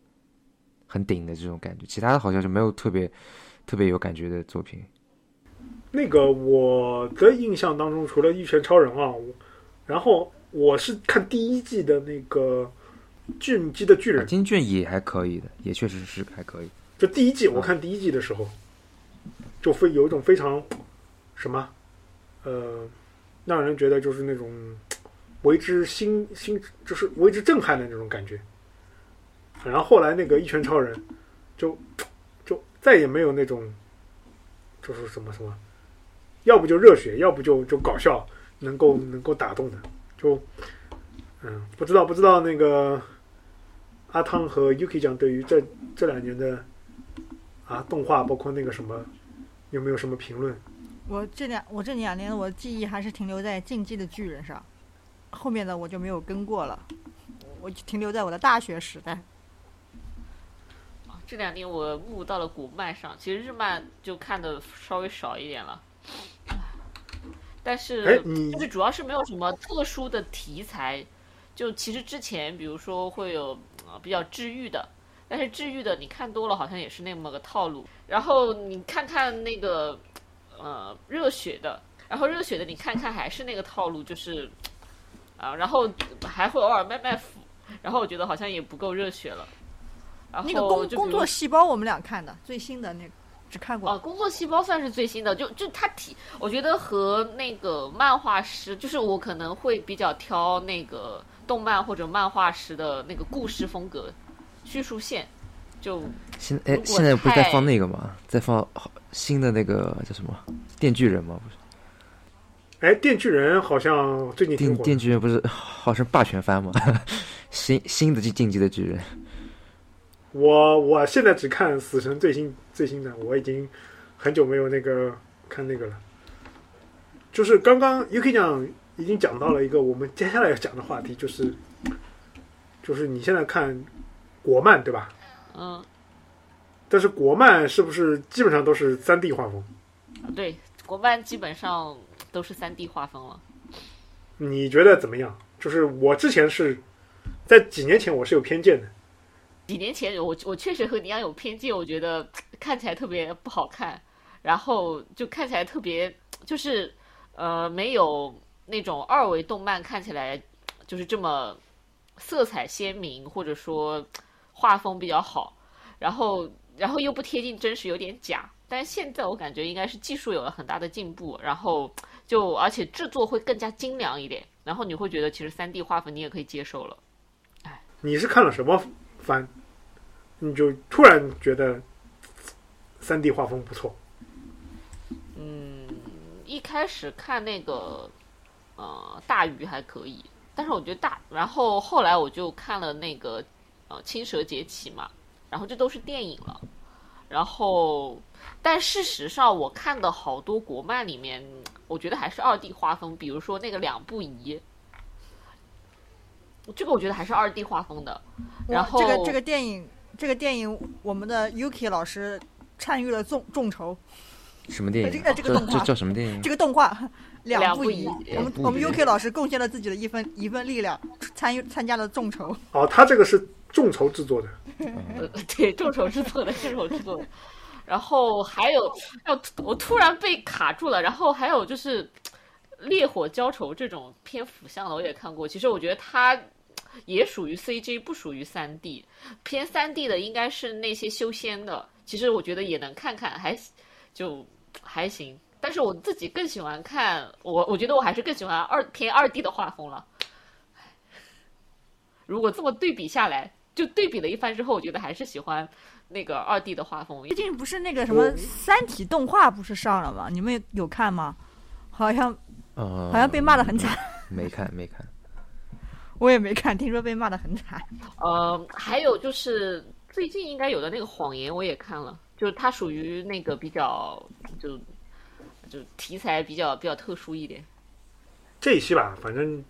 很顶的这种感觉。其他的好像就没有特别特别有感觉的作品。那个我的印象当中，除了《一拳超人》啊，我然后我是看第一季的那个《进击的巨人》，金俊也还可以的，也确实是还可以。就第一季，我看第一季的时候，就非有一种非常什么，呃，让人觉得就是那种为之心心，就是为之震撼的那种感觉。然后后来那个一拳超人，就就再也没有那种，就是什么什么，要不就热血，要不就就搞笑，能够能够打动的，就嗯，不知道不知道那个阿汤和 Yuki 讲对于这这两年的啊动画，包括那个什么，有没有什么评论？我这两我这两年我的记忆还是停留在《进击的巨人》上，后面的我就没有跟过了，我停留在我的大学时代。这两年我目到了古漫上，其实日漫就看的稍微少一点了，但哎是，你就是主要是没有什么特殊的题材。就其实之前，比如说会有呃比较治愈的，但是治愈的你看多了，好像也是那么个套路。然后你看看那个呃热血的，然后热血的你看看还是那个套路，就是啊，然后还会偶尔卖卖腐，然后我觉得好像也不够热血了。然后那个工工作细胞，我们俩看的最新的那个，只看过。啊，工作细胞算是最新的，就就它体，我觉得和那个漫画师，就是我可能会比较挑那个动漫或者漫画师的那个故事风格、叙述线，就现哎现在不是在放那个吗？在放新的那个叫什么《电锯人》吗？不是，哎，电锯人好像最近电电锯人不是好像霸权番吗？新新的进进击的巨人，我我现在只看死神最新最新的，我已经很久没有那个看那个了。就是刚刚 UK 讲已经讲到了一个我们接下来要讲的话题，就是就是你现在看国漫对吧？嗯，但是国漫是不是基本上都是三 D 画风？对，国漫基本上都是三 D 画风了。你觉得怎么样？就是我之前是在几年前我是有偏见的，几年前我我确实和你一样有偏见，我觉得 看起来特别不好看，然后就看起来特别就是呃没有那种二维动漫看起来就是这么色彩鲜明，或者说画风比较好，然后然后又不贴近真实，有点假。但是现在我感觉应该是技术有了很大的进步，然后就而且制作会更加精良一点，然后你会觉得其实三 D 画风你也可以接受了。你是看了什么番，你就突然觉得三 D 画风不错？嗯，一开始看那个呃大鱼还可以，但是我觉得大，然后后来我就看了那个呃青蛇劫起嘛，然后这都是电影了。然后，但事实上我看的好多国漫里面，我觉得还是二 D 画风，比如说那个两不疑，这个我觉得还是二 D 画风的。然后这个这个电影，这个电影，我们的 Yuki 老师参与了众众筹。什么电影？这个这个动画叫什么电影？这个动画 两不疑。我们我们 UK 老师贡献了自己的一份一份力量，参与参加了众筹。哦，他这个是众筹制作的。呃，对，众筹制作的，众筹制作的。然后还有，要我突然被卡住了。然后还有就是《烈火浇愁》这种偏腐向的，我也看过。其实我觉得它也属于 CG，不属于三 D。偏三 D 的应该是那些修仙的。其实我觉得也能看看，还就。还行，但是我自己更喜欢看我，我觉得我还是更喜欢二偏二 D 的画风了。如果这么对比下来，就对比了一番之后，我觉得还是喜欢那个二 D 的画风。最近不是那个什么《三体》动画不是上了吗？你们有看吗？好像，好像被骂的很惨。没看，没看。我也没看，听说被骂的很惨。呃，还有就是最近应该有的那个《谎言》，我也看了。就是它属于那个比较，就就题材比较比较特殊一点。这一期吧，反正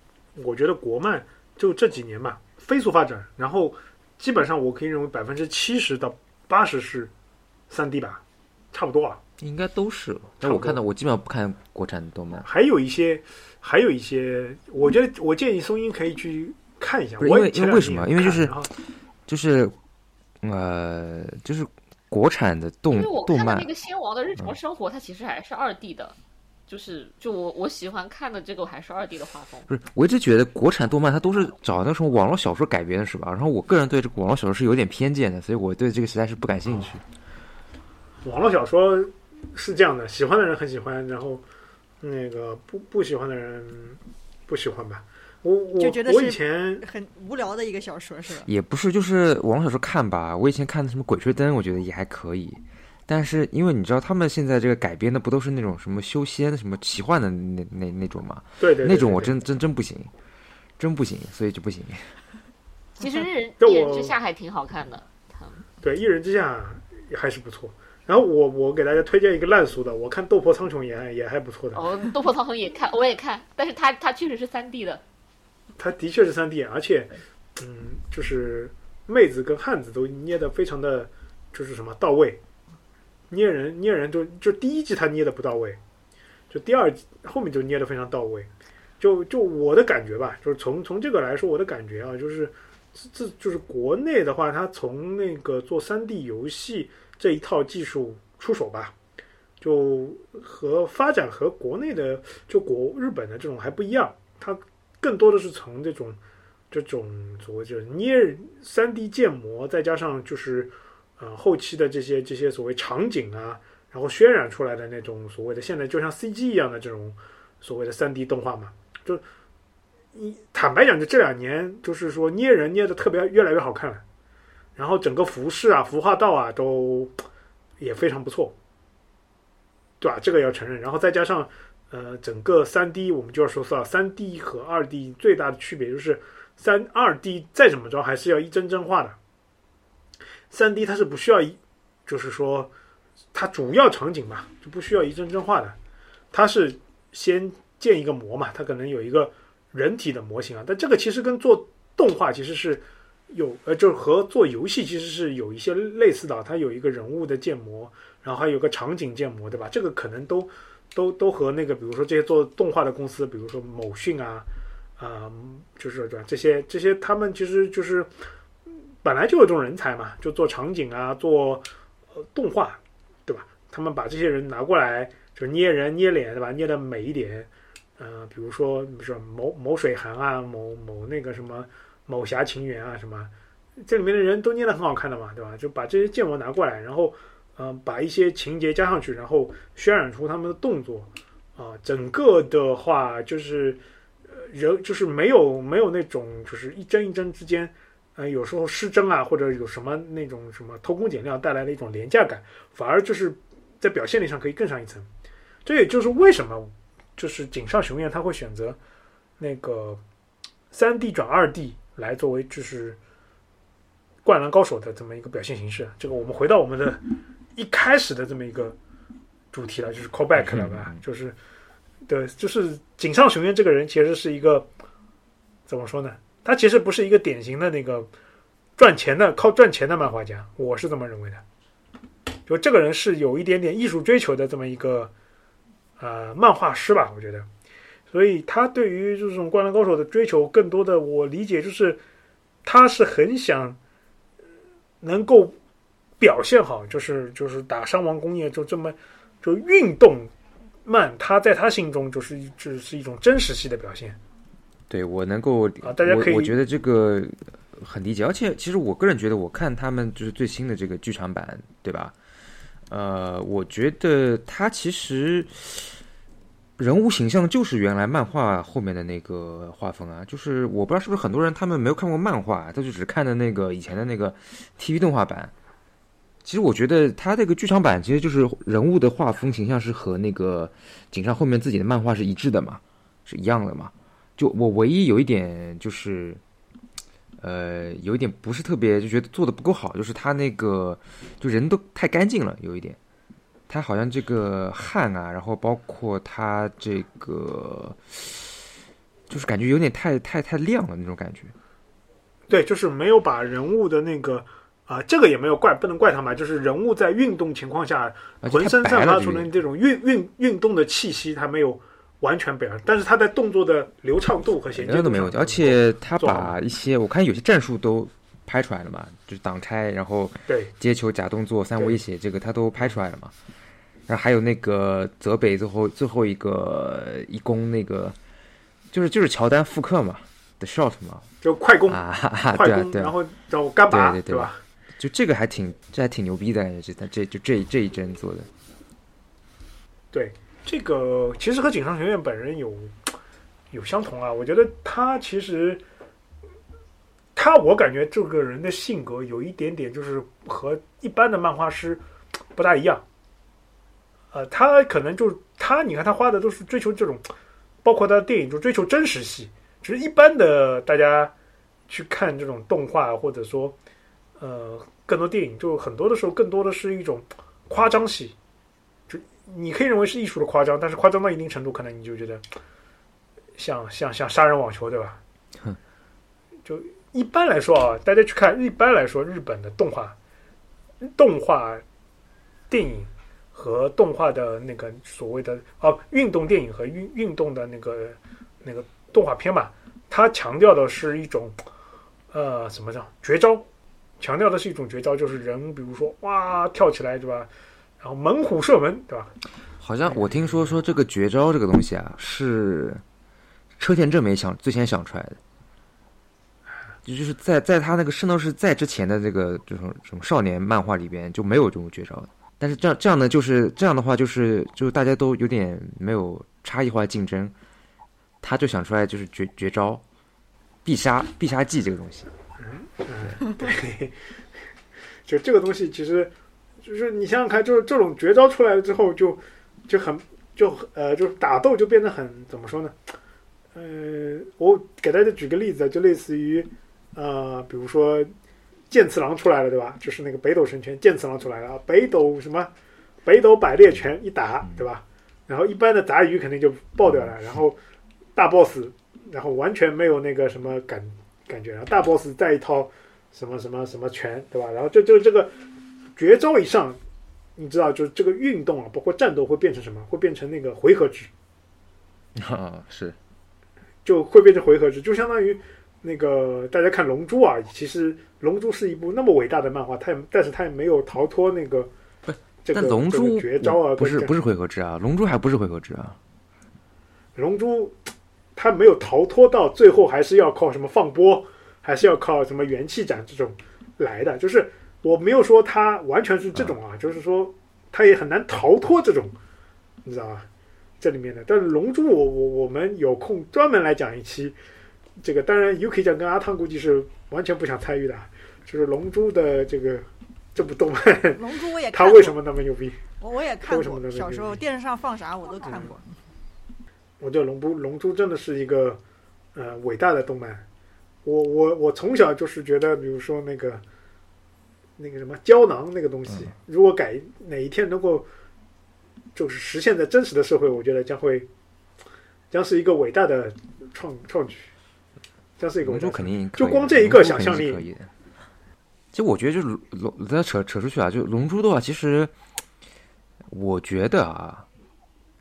我觉得国漫就这几年吧，飞速发展，然后基本上我可以认为百分之七十到八十是三 D 吧，差不多啊。应该都是。但我看到我基本上不看国产动漫。还有一些，还有一些，我觉得我建议松英可以去看一下。因为因为为什么？因为就是就是呃就是。国产的动动漫，那个仙王的日常生活，它其实还是二 D 的，就是就我我喜欢看的这个还是二 D 的画风。不是，我一直觉得国产动漫它都是找那种网络小说改编的，是吧？然后我个人对这个网络小说是有点偏见的，所以我对这个实在是不感兴趣。网络小说是这样的，喜欢的人很喜欢，然后那个不不喜欢的人不喜欢吧。我就觉得我以前很无聊的一个小说是吧？也不是，就是网络小说看吧。我以前看的什么《鬼吹灯》，我觉得也还可以。但是因为你知道，他们现在这个改编的不都是那种什么修仙、什么奇幻的那那那种吗？对对，那种我真真真不行，真不行，所以就不行。其实 《一人一人之下》还挺好看的。对，《一人之下》还是不错。然后我我给大家推荐一个烂俗的，我看《斗破苍穹》也也还不错的。哦，《斗破苍穹》也看，我也看，但是它它确实是三 D 的。它的确是三 D，而且，嗯，就是妹子跟汉子都捏的非常的，就是什么到位，捏人捏人就就第一季他捏的不到位，就第二季后面就捏的非常到位，就就我的感觉吧，就是从从这个来说，我的感觉啊，就是这这就是国内的话，它从那个做三 D 游戏这一套技术出手吧，就和发展和国内的就国日本的这种还不一样，它。更多的是从这种这种所谓就是捏三 D 建模，再加上就是呃后期的这些这些所谓场景啊，然后渲染出来的那种所谓的现在就像 CG 一样的这种所谓的三 D 动画嘛，就你坦白讲，就这两年就是说捏人捏的特别越来越好看了，然后整个服饰啊、服化道啊都也非常不错，对吧？这个要承认，然后再加上。呃，整个三 D 我们就要说到三 D 和二 D 最大的区别就是三二 D 再怎么着还是要一帧帧画的，三 D 它是不需要一，就是说它主要场景嘛就不需要一帧帧画的，它是先建一个模嘛，它可能有一个人体的模型啊，但这个其实跟做动画其实是有呃，就是和做游戏其实是有一些类似的，它有一个人物的建模，然后还有个场景建模，对吧？这个可能都。都都和那个，比如说这些做动画的公司，比如说某讯啊，啊，就是对吧？这些这些他们其实就是本来就有这种人才嘛，就做场景啊，做呃动画，对吧？他们把这些人拿过来，就捏人捏脸，对吧？捏的美一点，呃，比如说比如说某某水寒啊，某某那个什么某侠情缘啊，什么这里面的人都捏的很好看的嘛，对吧？就把这些建模拿过来，然后。嗯，把一些情节加上去，然后渲染出他们的动作，啊，整个的话就是，呃，人就是没有没有那种就是一帧一帧之间，呃，有时候失真啊，或者有什么那种什么偷工减料带来的一种廉价感，反而就是在表现力上可以更上一层。这也就是为什么就是井上雄彦他会选择那个三 D 转二 D 来作为就是灌篮高手的这么一个表现形式。这个我们回到我们的一开始的这么一个主题了，就是 call back 了吧？就是对，就是井上雄彦这个人其实是一个怎么说呢？他其实不是一个典型的那个赚钱的靠赚钱的漫画家，我是这么认为的。就这个人是有一点点艺术追求的这么一个呃漫画师吧，我觉得。所以他对于这种灌篮高手的追求，更多的我理解就是他是很想能够表现好，就是就是打伤亡工业就这么就运动漫，他在他心中就是只是一种真实系的表现。对我能够啊，大家可以，我觉得这个很理解，而且其实我个人觉得，我看他们就是最新的这个剧场版，对吧？呃，我觉得他其实人物形象就是原来漫画后面的那个画风啊，就是我不知道是不是很多人他们没有看过漫画，他就只看的那个以前的那个 TV 动画版。其实我觉得他这个剧场版其实就是人物的画风形象是和那个井上后面自己的漫画是一致的嘛，是一样的嘛。就我唯一有一点就是，呃，有一点不是特别就觉得做的不够好，就是他那个就人都太干净了，有一点，他好像这个汗啊，然后包括他这个，就是感觉有点太太太亮了那种感觉。对，就是没有把人物的那个啊，这个也没有怪，不能怪他嘛，就是人物在运动情况下，浑身散发出的这种运运运动的气息，他没有。完全不一样，但是他在动作的流畅度和衔接都没有，而且他把一些我看有些战术都拍出来了嘛，就是挡拆，然后对。接球假动作三威胁，这个他都拍出来了嘛。然后还有那个泽北最后最后一个一攻那个，就是就是乔丹复刻嘛的 shot 嘛，就快攻啊，快攻，然后找干拔，对对吧？就这个还挺这还挺牛逼的，这他这就这这一帧做的，对。这个其实和井上学院本人有有相同啊，我觉得他其实他我感觉这个人的性格有一点点就是和一般的漫画师不大一样，呃，他可能就他你看他画的都是追求这种，包括他的电影就追求真实戏，只是一般的大家去看这种动画或者说呃更多电影，就很多的时候更多的是一种夸张戏。你可以认为是艺术的夸张，但是夸张到一定程度，可能你就觉得像像像杀人网球，对吧？就一般来说啊，大家去看，一般来说，日本的动画、动画电影和动画的那个所谓的哦，运动电影和运运动的那个那个动画片嘛，它强调的是一种呃，怎么讲绝招？强调的是一种绝招，就是人，比如说哇，跳起来，对吧？然后猛虎射门，对吧？好像我听说说这个绝招这个东西啊，是车田正美想最先想出来的，就就是在在他那个《圣斗士》在之前的这个这种这种少年漫画里边就没有这种绝招的。但是这样这样呢，就是这样的话，就是就大家都有点没有差异化竞争，他就想出来就是绝绝招必杀必杀技这个东西。嗯嗯，对，就这个东西其实。就是你想想看，就是这种绝招出来了之后，就就很就呃，就是打斗就变得很怎么说呢？呃，我给大家举个例子，就类似于呃，比如说剑次郎出来了，对吧？就是那个北斗神拳，剑次郎出来了啊，北斗什么北斗百裂拳一打，对吧？然后一般的杂鱼肯定就爆掉了，然后大 boss，然后完全没有那个什么感感觉，然后大 boss 再一套什么什么什么拳，对吧？然后就就这个。绝招以上，你知道，就是这个运动啊，包括战斗会变成什么？会变成那个回合制啊，是，就会变成回合制，就相当于那个大家看《龙珠》啊，其实《龙珠》是一部那么伟大的漫画，它也，但是它也没有逃脱那个不，这个龙珠绝招啊，不是不是回合制啊，《龙珠》还不是回合制啊，《龙珠》它没有逃脱到最后，还是要靠什么放波，还是要靠什么元气斩这种来的，就是。我没有说他完全是这种啊，就是说他也很难逃脱这种，你知道吧？这里面的。但是龙珠，我我我们有空专门来讲一期。这个当然，UK 讲跟阿汤估计是完全不想参与的。就是龙珠的这个这部动漫，龙珠我也 他为什么那么牛逼？我我也看过，小时候电视上放啥我都看过。我觉得龙珠龙珠真的是一个呃伟大的动漫。我我我从小就是觉得，比如说那个。那个什么胶囊那个东西，如果改哪一天能够就是实现在真实的社会，我觉得将会将是一个伟大的创创举，将是一个龙珠肯定就光这一个想象力。其实我觉得就是龙，再扯扯出去啊，就龙珠的话，其实我觉得啊。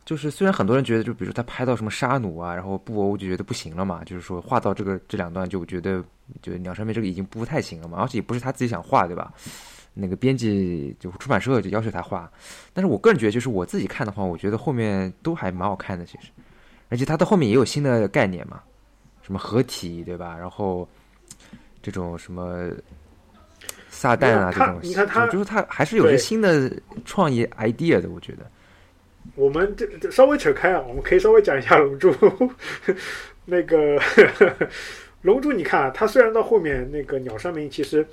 就是虽然很多人觉得，就比如说他拍到什么沙奴啊，然后布欧就觉得不行了嘛，就是说画到这个这两段就觉得，就鸟山明这个已经不太行了嘛，而且也不是他自己想画，对吧？那个编辑就出版社就要求他画，但是我个人觉得，就是我自己看的话，我觉得后面都还蛮好看的，其实，而且他的后面也有新的概念嘛，什么合体，对吧？然后这种什么撒旦啊这种，你看他就是他还是有些新的创意 idea 的，我觉得。我们这这稍微扯开啊，我们可以稍微讲一下《龙珠》。那个《龙珠》，你看啊，他虽然到后面那个鸟山明，其实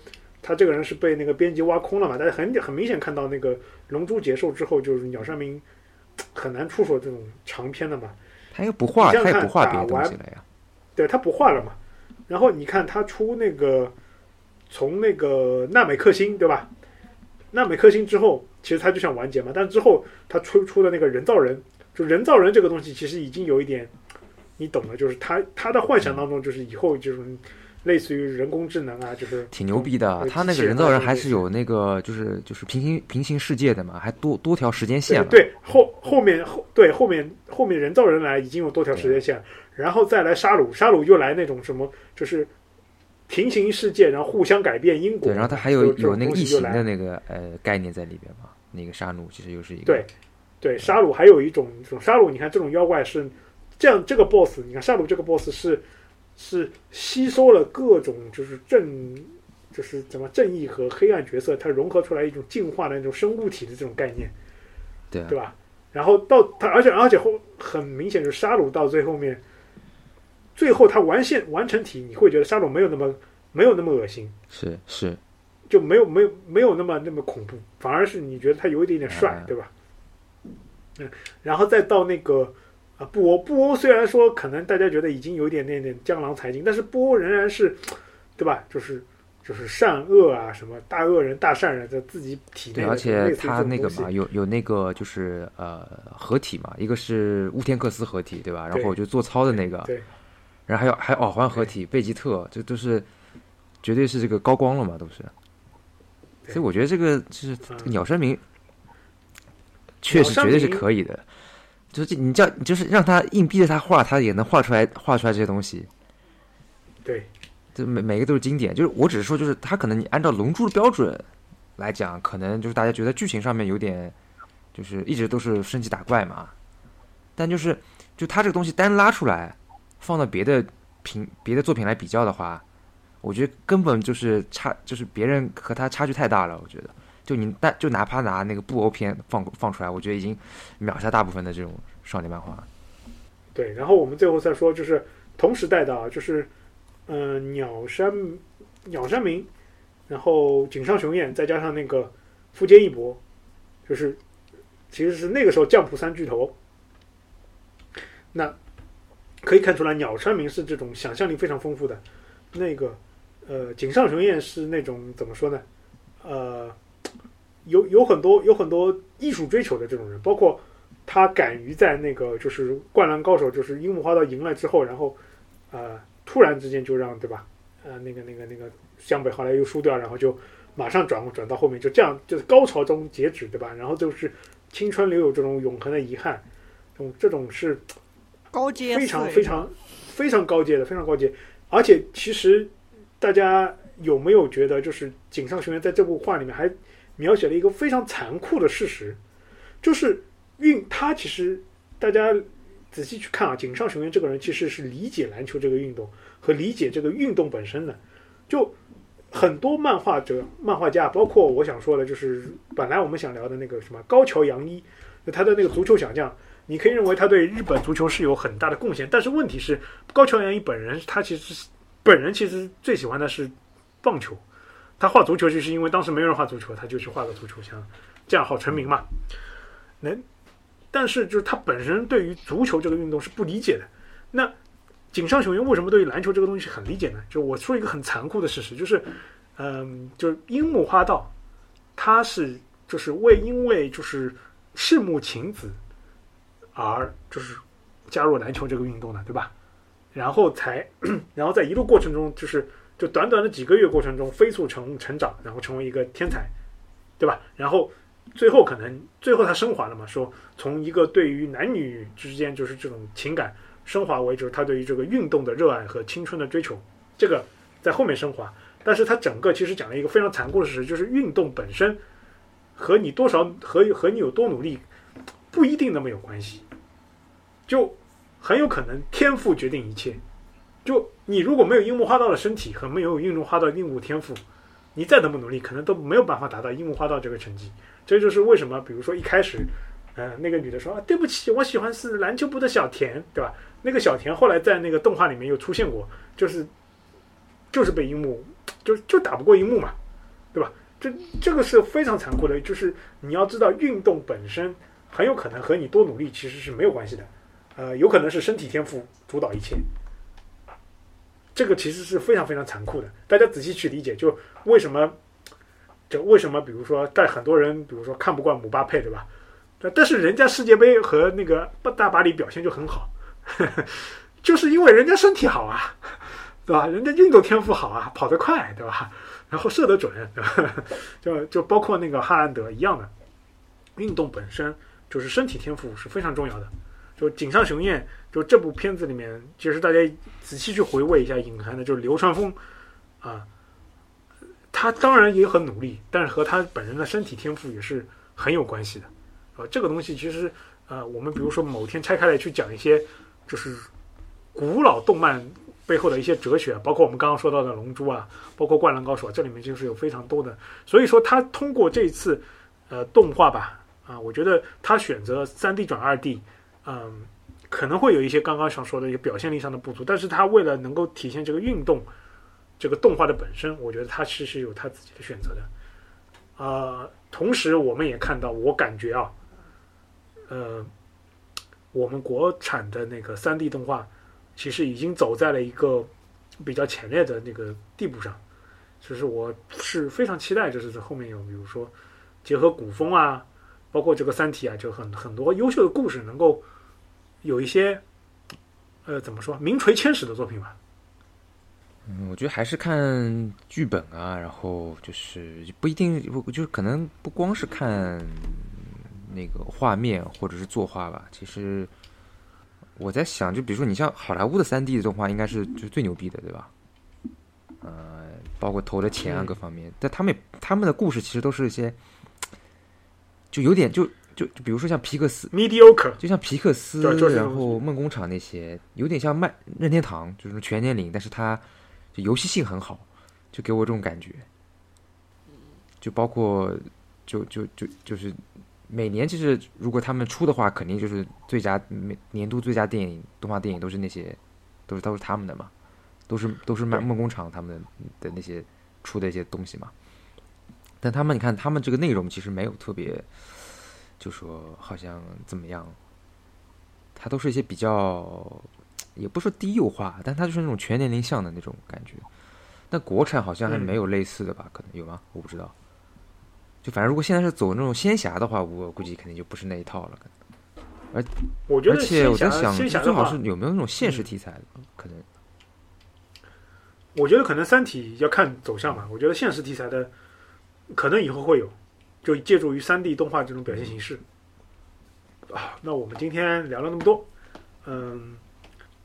他这个人是被那个编辑挖空了嘛，但是很很明显看到那个《龙珠》结束之后，就是鸟山明很难出手这种长篇的嘛。他应该不画，他也不画别的东西了呀。对他不画了嘛。然后你看他出那个从那个纳美克星，对吧？纳美克星之后。其实他就想完结嘛，但之后他出出的那个人造人，就人造人这个东西，其实已经有一点，你懂的，就是他他的幻想当中，就是以后就是类似于人工智能啊，就是挺牛逼的。他那个人造人还是有那个，就是就是平行平行世界的嘛，还多多条时间线。对后后面后对后面后面人造人来已经有多条时间线，然后再来沙鲁，沙鲁又来那种什么，就是平行世界，然后互相改变因果。对，然后他还有有那个异形的那个呃概念在里边嘛。那个沙鲁其实又是一个对，对沙鲁还有一种这种沙鲁，你看这种妖怪是这样，这个 boss 你看沙鲁这个 boss 是是吸收了各种就是正就是怎么正义和黑暗角色，它融合出来一种进化的那种生物体的这种概念，对对吧？然后到它，而且而且后很明显就是沙鲁到最后面，最后它完现完成体，你会觉得沙鲁没有那么没有那么恶心，是是。就没有没有没有那么那么恐怖，反而是你觉得他有一点点帅，对吧？嗯，然后再到那个啊布欧布欧，虽然说可能大家觉得已经有一点点点江郎才尽，但是布欧仍然是，对吧？就是就是善恶啊，什么大恶人、大善人在自己体内，而且他那个嘛，有有那个就是呃合体嘛，一个是乌天克斯合体，对吧？然后就做操的那个，对，然后还有还有耳环合体贝吉特，这都是绝对是这个高光了嘛，都是。所以我觉得这个就是鸟山明，确实绝对是可以的。就是你叫，就是让他硬逼着他画，他也能画出来，画出来这些东西。对，就每每个都是经典。就是我只是说，就是他可能你按照龙珠的标准来讲，可能就是大家觉得剧情上面有点，就是一直都是升级打怪嘛。但就是就他这个东西单拉出来，放到别的品别的作品来比较的话。我觉得根本就是差，就是别人和他差距太大了。我觉得，就你但就哪怕拿那个布欧片放放出来，我觉得已经秒杀大部分的这种少年漫画。对，然后我们最后再说，就是同时代的啊，就是嗯，鸟山鸟山明，然后井上雄彦，再加上那个富坚义博，就是其实是那个时候降普三巨头。那可以看出来，鸟山明是这种想象力非常丰富的那个。呃，井上雄彦是那种怎么说呢？呃，有有很多有很多艺术追求的这种人，包括他敢于在那个就是《灌篮高手》就是樱木花道赢了之后，然后呃突然之间就让对吧？呃，那个那个那个湘北后来又输掉，然后就马上转转到后面，就这样就是高潮中截止对吧？然后就是青春留有这种永恒的遗憾，这种这种是高阶非常非常非常高阶的，非常高阶，而且其实。大家有没有觉得，就是井上雄彦在这部画里面还描写了一个非常残酷的事实，就是运他其实大家仔细去看啊，井上雄彦这个人其实是理解篮球这个运动和理解这个运动本身的。就很多漫画者、漫画家，包括我想说的，就是本来我们想聊的那个什么高桥洋一，他的那个足球小将，你可以认为他对日本足球是有很大的贡献，但是问题是高桥洋一本人他其实是。本人其实最喜欢的是棒球，他画足球就是因为当时没有人画足球，他就去画个足球，像这样好成名嘛。能，但是就是他本身对于足球这个运动是不理解的。那井上雄彦为什么对于篮球这个东西很理解呢？就我说一个很残酷的事实，就是嗯，就是樱木花道，他是就是为因为就是赤木晴子而就是加入篮球这个运动的，对吧？然后才，然后在一路过程中，就是就短短的几个月过程中飞速成成长，然后成为一个天才，对吧？然后最后可能最后他升华了嘛，说从一个对于男女之间就是这种情感升华为就是他对于这个运动的热爱和青春的追求，这个在后面升华。但是他整个其实讲了一个非常残酷的事实，就是运动本身和你多少和和你有多努力不一定那么有关系，就很有可能天赋决定一切。就你如果没有樱木花道的身体和没有樱木花道硬物天赋，你再怎么努力，可能都没有办法达到樱木花道这个成绩。这就是为什么，比如说一开始，呃，那个女的说啊，对不起，我喜欢是篮球部的小田，对吧？那个小田后来在那个动画里面又出现过，就是就是被樱木。就就打不过樱木嘛，对吧？这这个是非常残酷的，就是你要知道，运动本身很有可能和你多努力其实是没有关系的，呃，有可能是身体天赋主导一切，这个其实是非常非常残酷的。大家仔细去理解，就为什么，就为什么，比如说，在很多人，比如说看不惯姆巴佩，对吧？但是人家世界杯和那个大巴黎表现就很好，就是因为人家身体好啊。对吧？人家运动天赋好啊，跑得快，对吧？然后射得准，对吧？就就包括那个哈兰德一样的，运动本身就是身体天赋是非常重要的。就井上雄彦，就这部片子里面，其实大家仔细去回味一下，隐含的就是流川枫啊，他当然也很努力，但是和他本人的身体天赋也是很有关系的。啊，这个东西其实呃，我们比如说某天拆开来去讲一些，就是古老动漫。背后的一些哲学，包括我们刚刚说到的《龙珠》啊，包括《灌篮高手》，这里面就是有非常多的。所以说，他通过这一次呃动画吧，啊，我觉得他选择三 D 转二 D，嗯，可能会有一些刚刚想说的一个表现力上的不足，但是他为了能够体现这个运动这个动画的本身，我觉得他其实有他自己的选择的。呃，同时我们也看到，我感觉啊，呃，我们国产的那个三 D 动画。其实已经走在了一个比较前列的那个地步上，就是我是非常期待，就是在后面有，比如说结合古风啊，包括这个《三体》啊，就很很多优秀的故事能够有一些呃怎么说名垂千史的作品吧。嗯，我觉得还是看剧本啊，然后就是不一定，就是可能不光是看那个画面或者是作画吧，其实。我在想，就比如说你像好莱坞的三 D 的动画，应该是就是最牛逼的，对吧？呃，包括投的钱啊各方面，但他们他们的故事其实都是一些，就有点就就就比如说像皮克斯，mediocre，就像皮克斯，然后梦工厂那些，有点像麦任天堂，就是全年龄，但是它就游戏性很好，就给我这种感觉。就包括就就就就是。每年其实如果他们出的话，肯定就是最佳每年度最佳电影动画电影都是那些，都是都是他们的嘛，都是都是梦梦工厂他们的那些出的一些东西嘛。但他们你看，他们这个内容其实没有特别，就说好像怎么样，它都是一些比较，也不说低幼化，但它就是那种全年龄向的那种感觉。那国产好像还没有类似的吧？可能有吗？我不知道。就反正如果现在是走那种仙侠的话，我估计肯定就不是那一套了。而我觉得，而且我在想，最好是有没有那种现实题材的？可能，我觉得可能《三体》要看走向吧。我觉得现实题材的可能以后会有，就借助于三 D 动画这种表现形式。啊，那我们今天聊了那么多，嗯，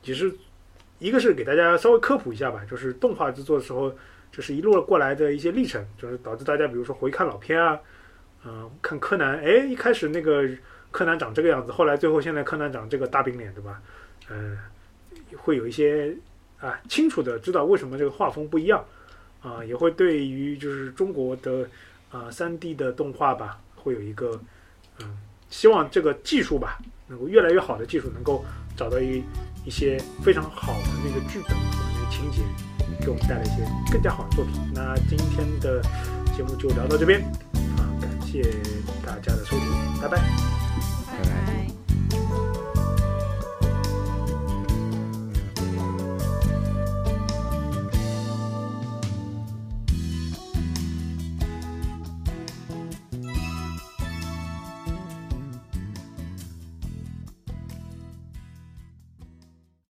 其实一个是给大家稍微科普一下吧，就是动画制作的时候。就是一路过来的一些历程，就是导致大家比如说回看老片啊，嗯，看柯南，哎，一开始那个柯南长这个样子，后来最后现在柯南长这个大饼脸，对吧？嗯，会有一些啊清楚的知道为什么这个画风不一样啊，也会对于就是中国的啊三 D 的动画吧，会有一个嗯，希望这个技术吧能够越来越好的技术能够找到一一些非常好的那个剧本和那个情节。给我们带来一些更加好的作品。那今天的节目就聊到这边，啊，感谢大家的收听，拜拜，拜拜。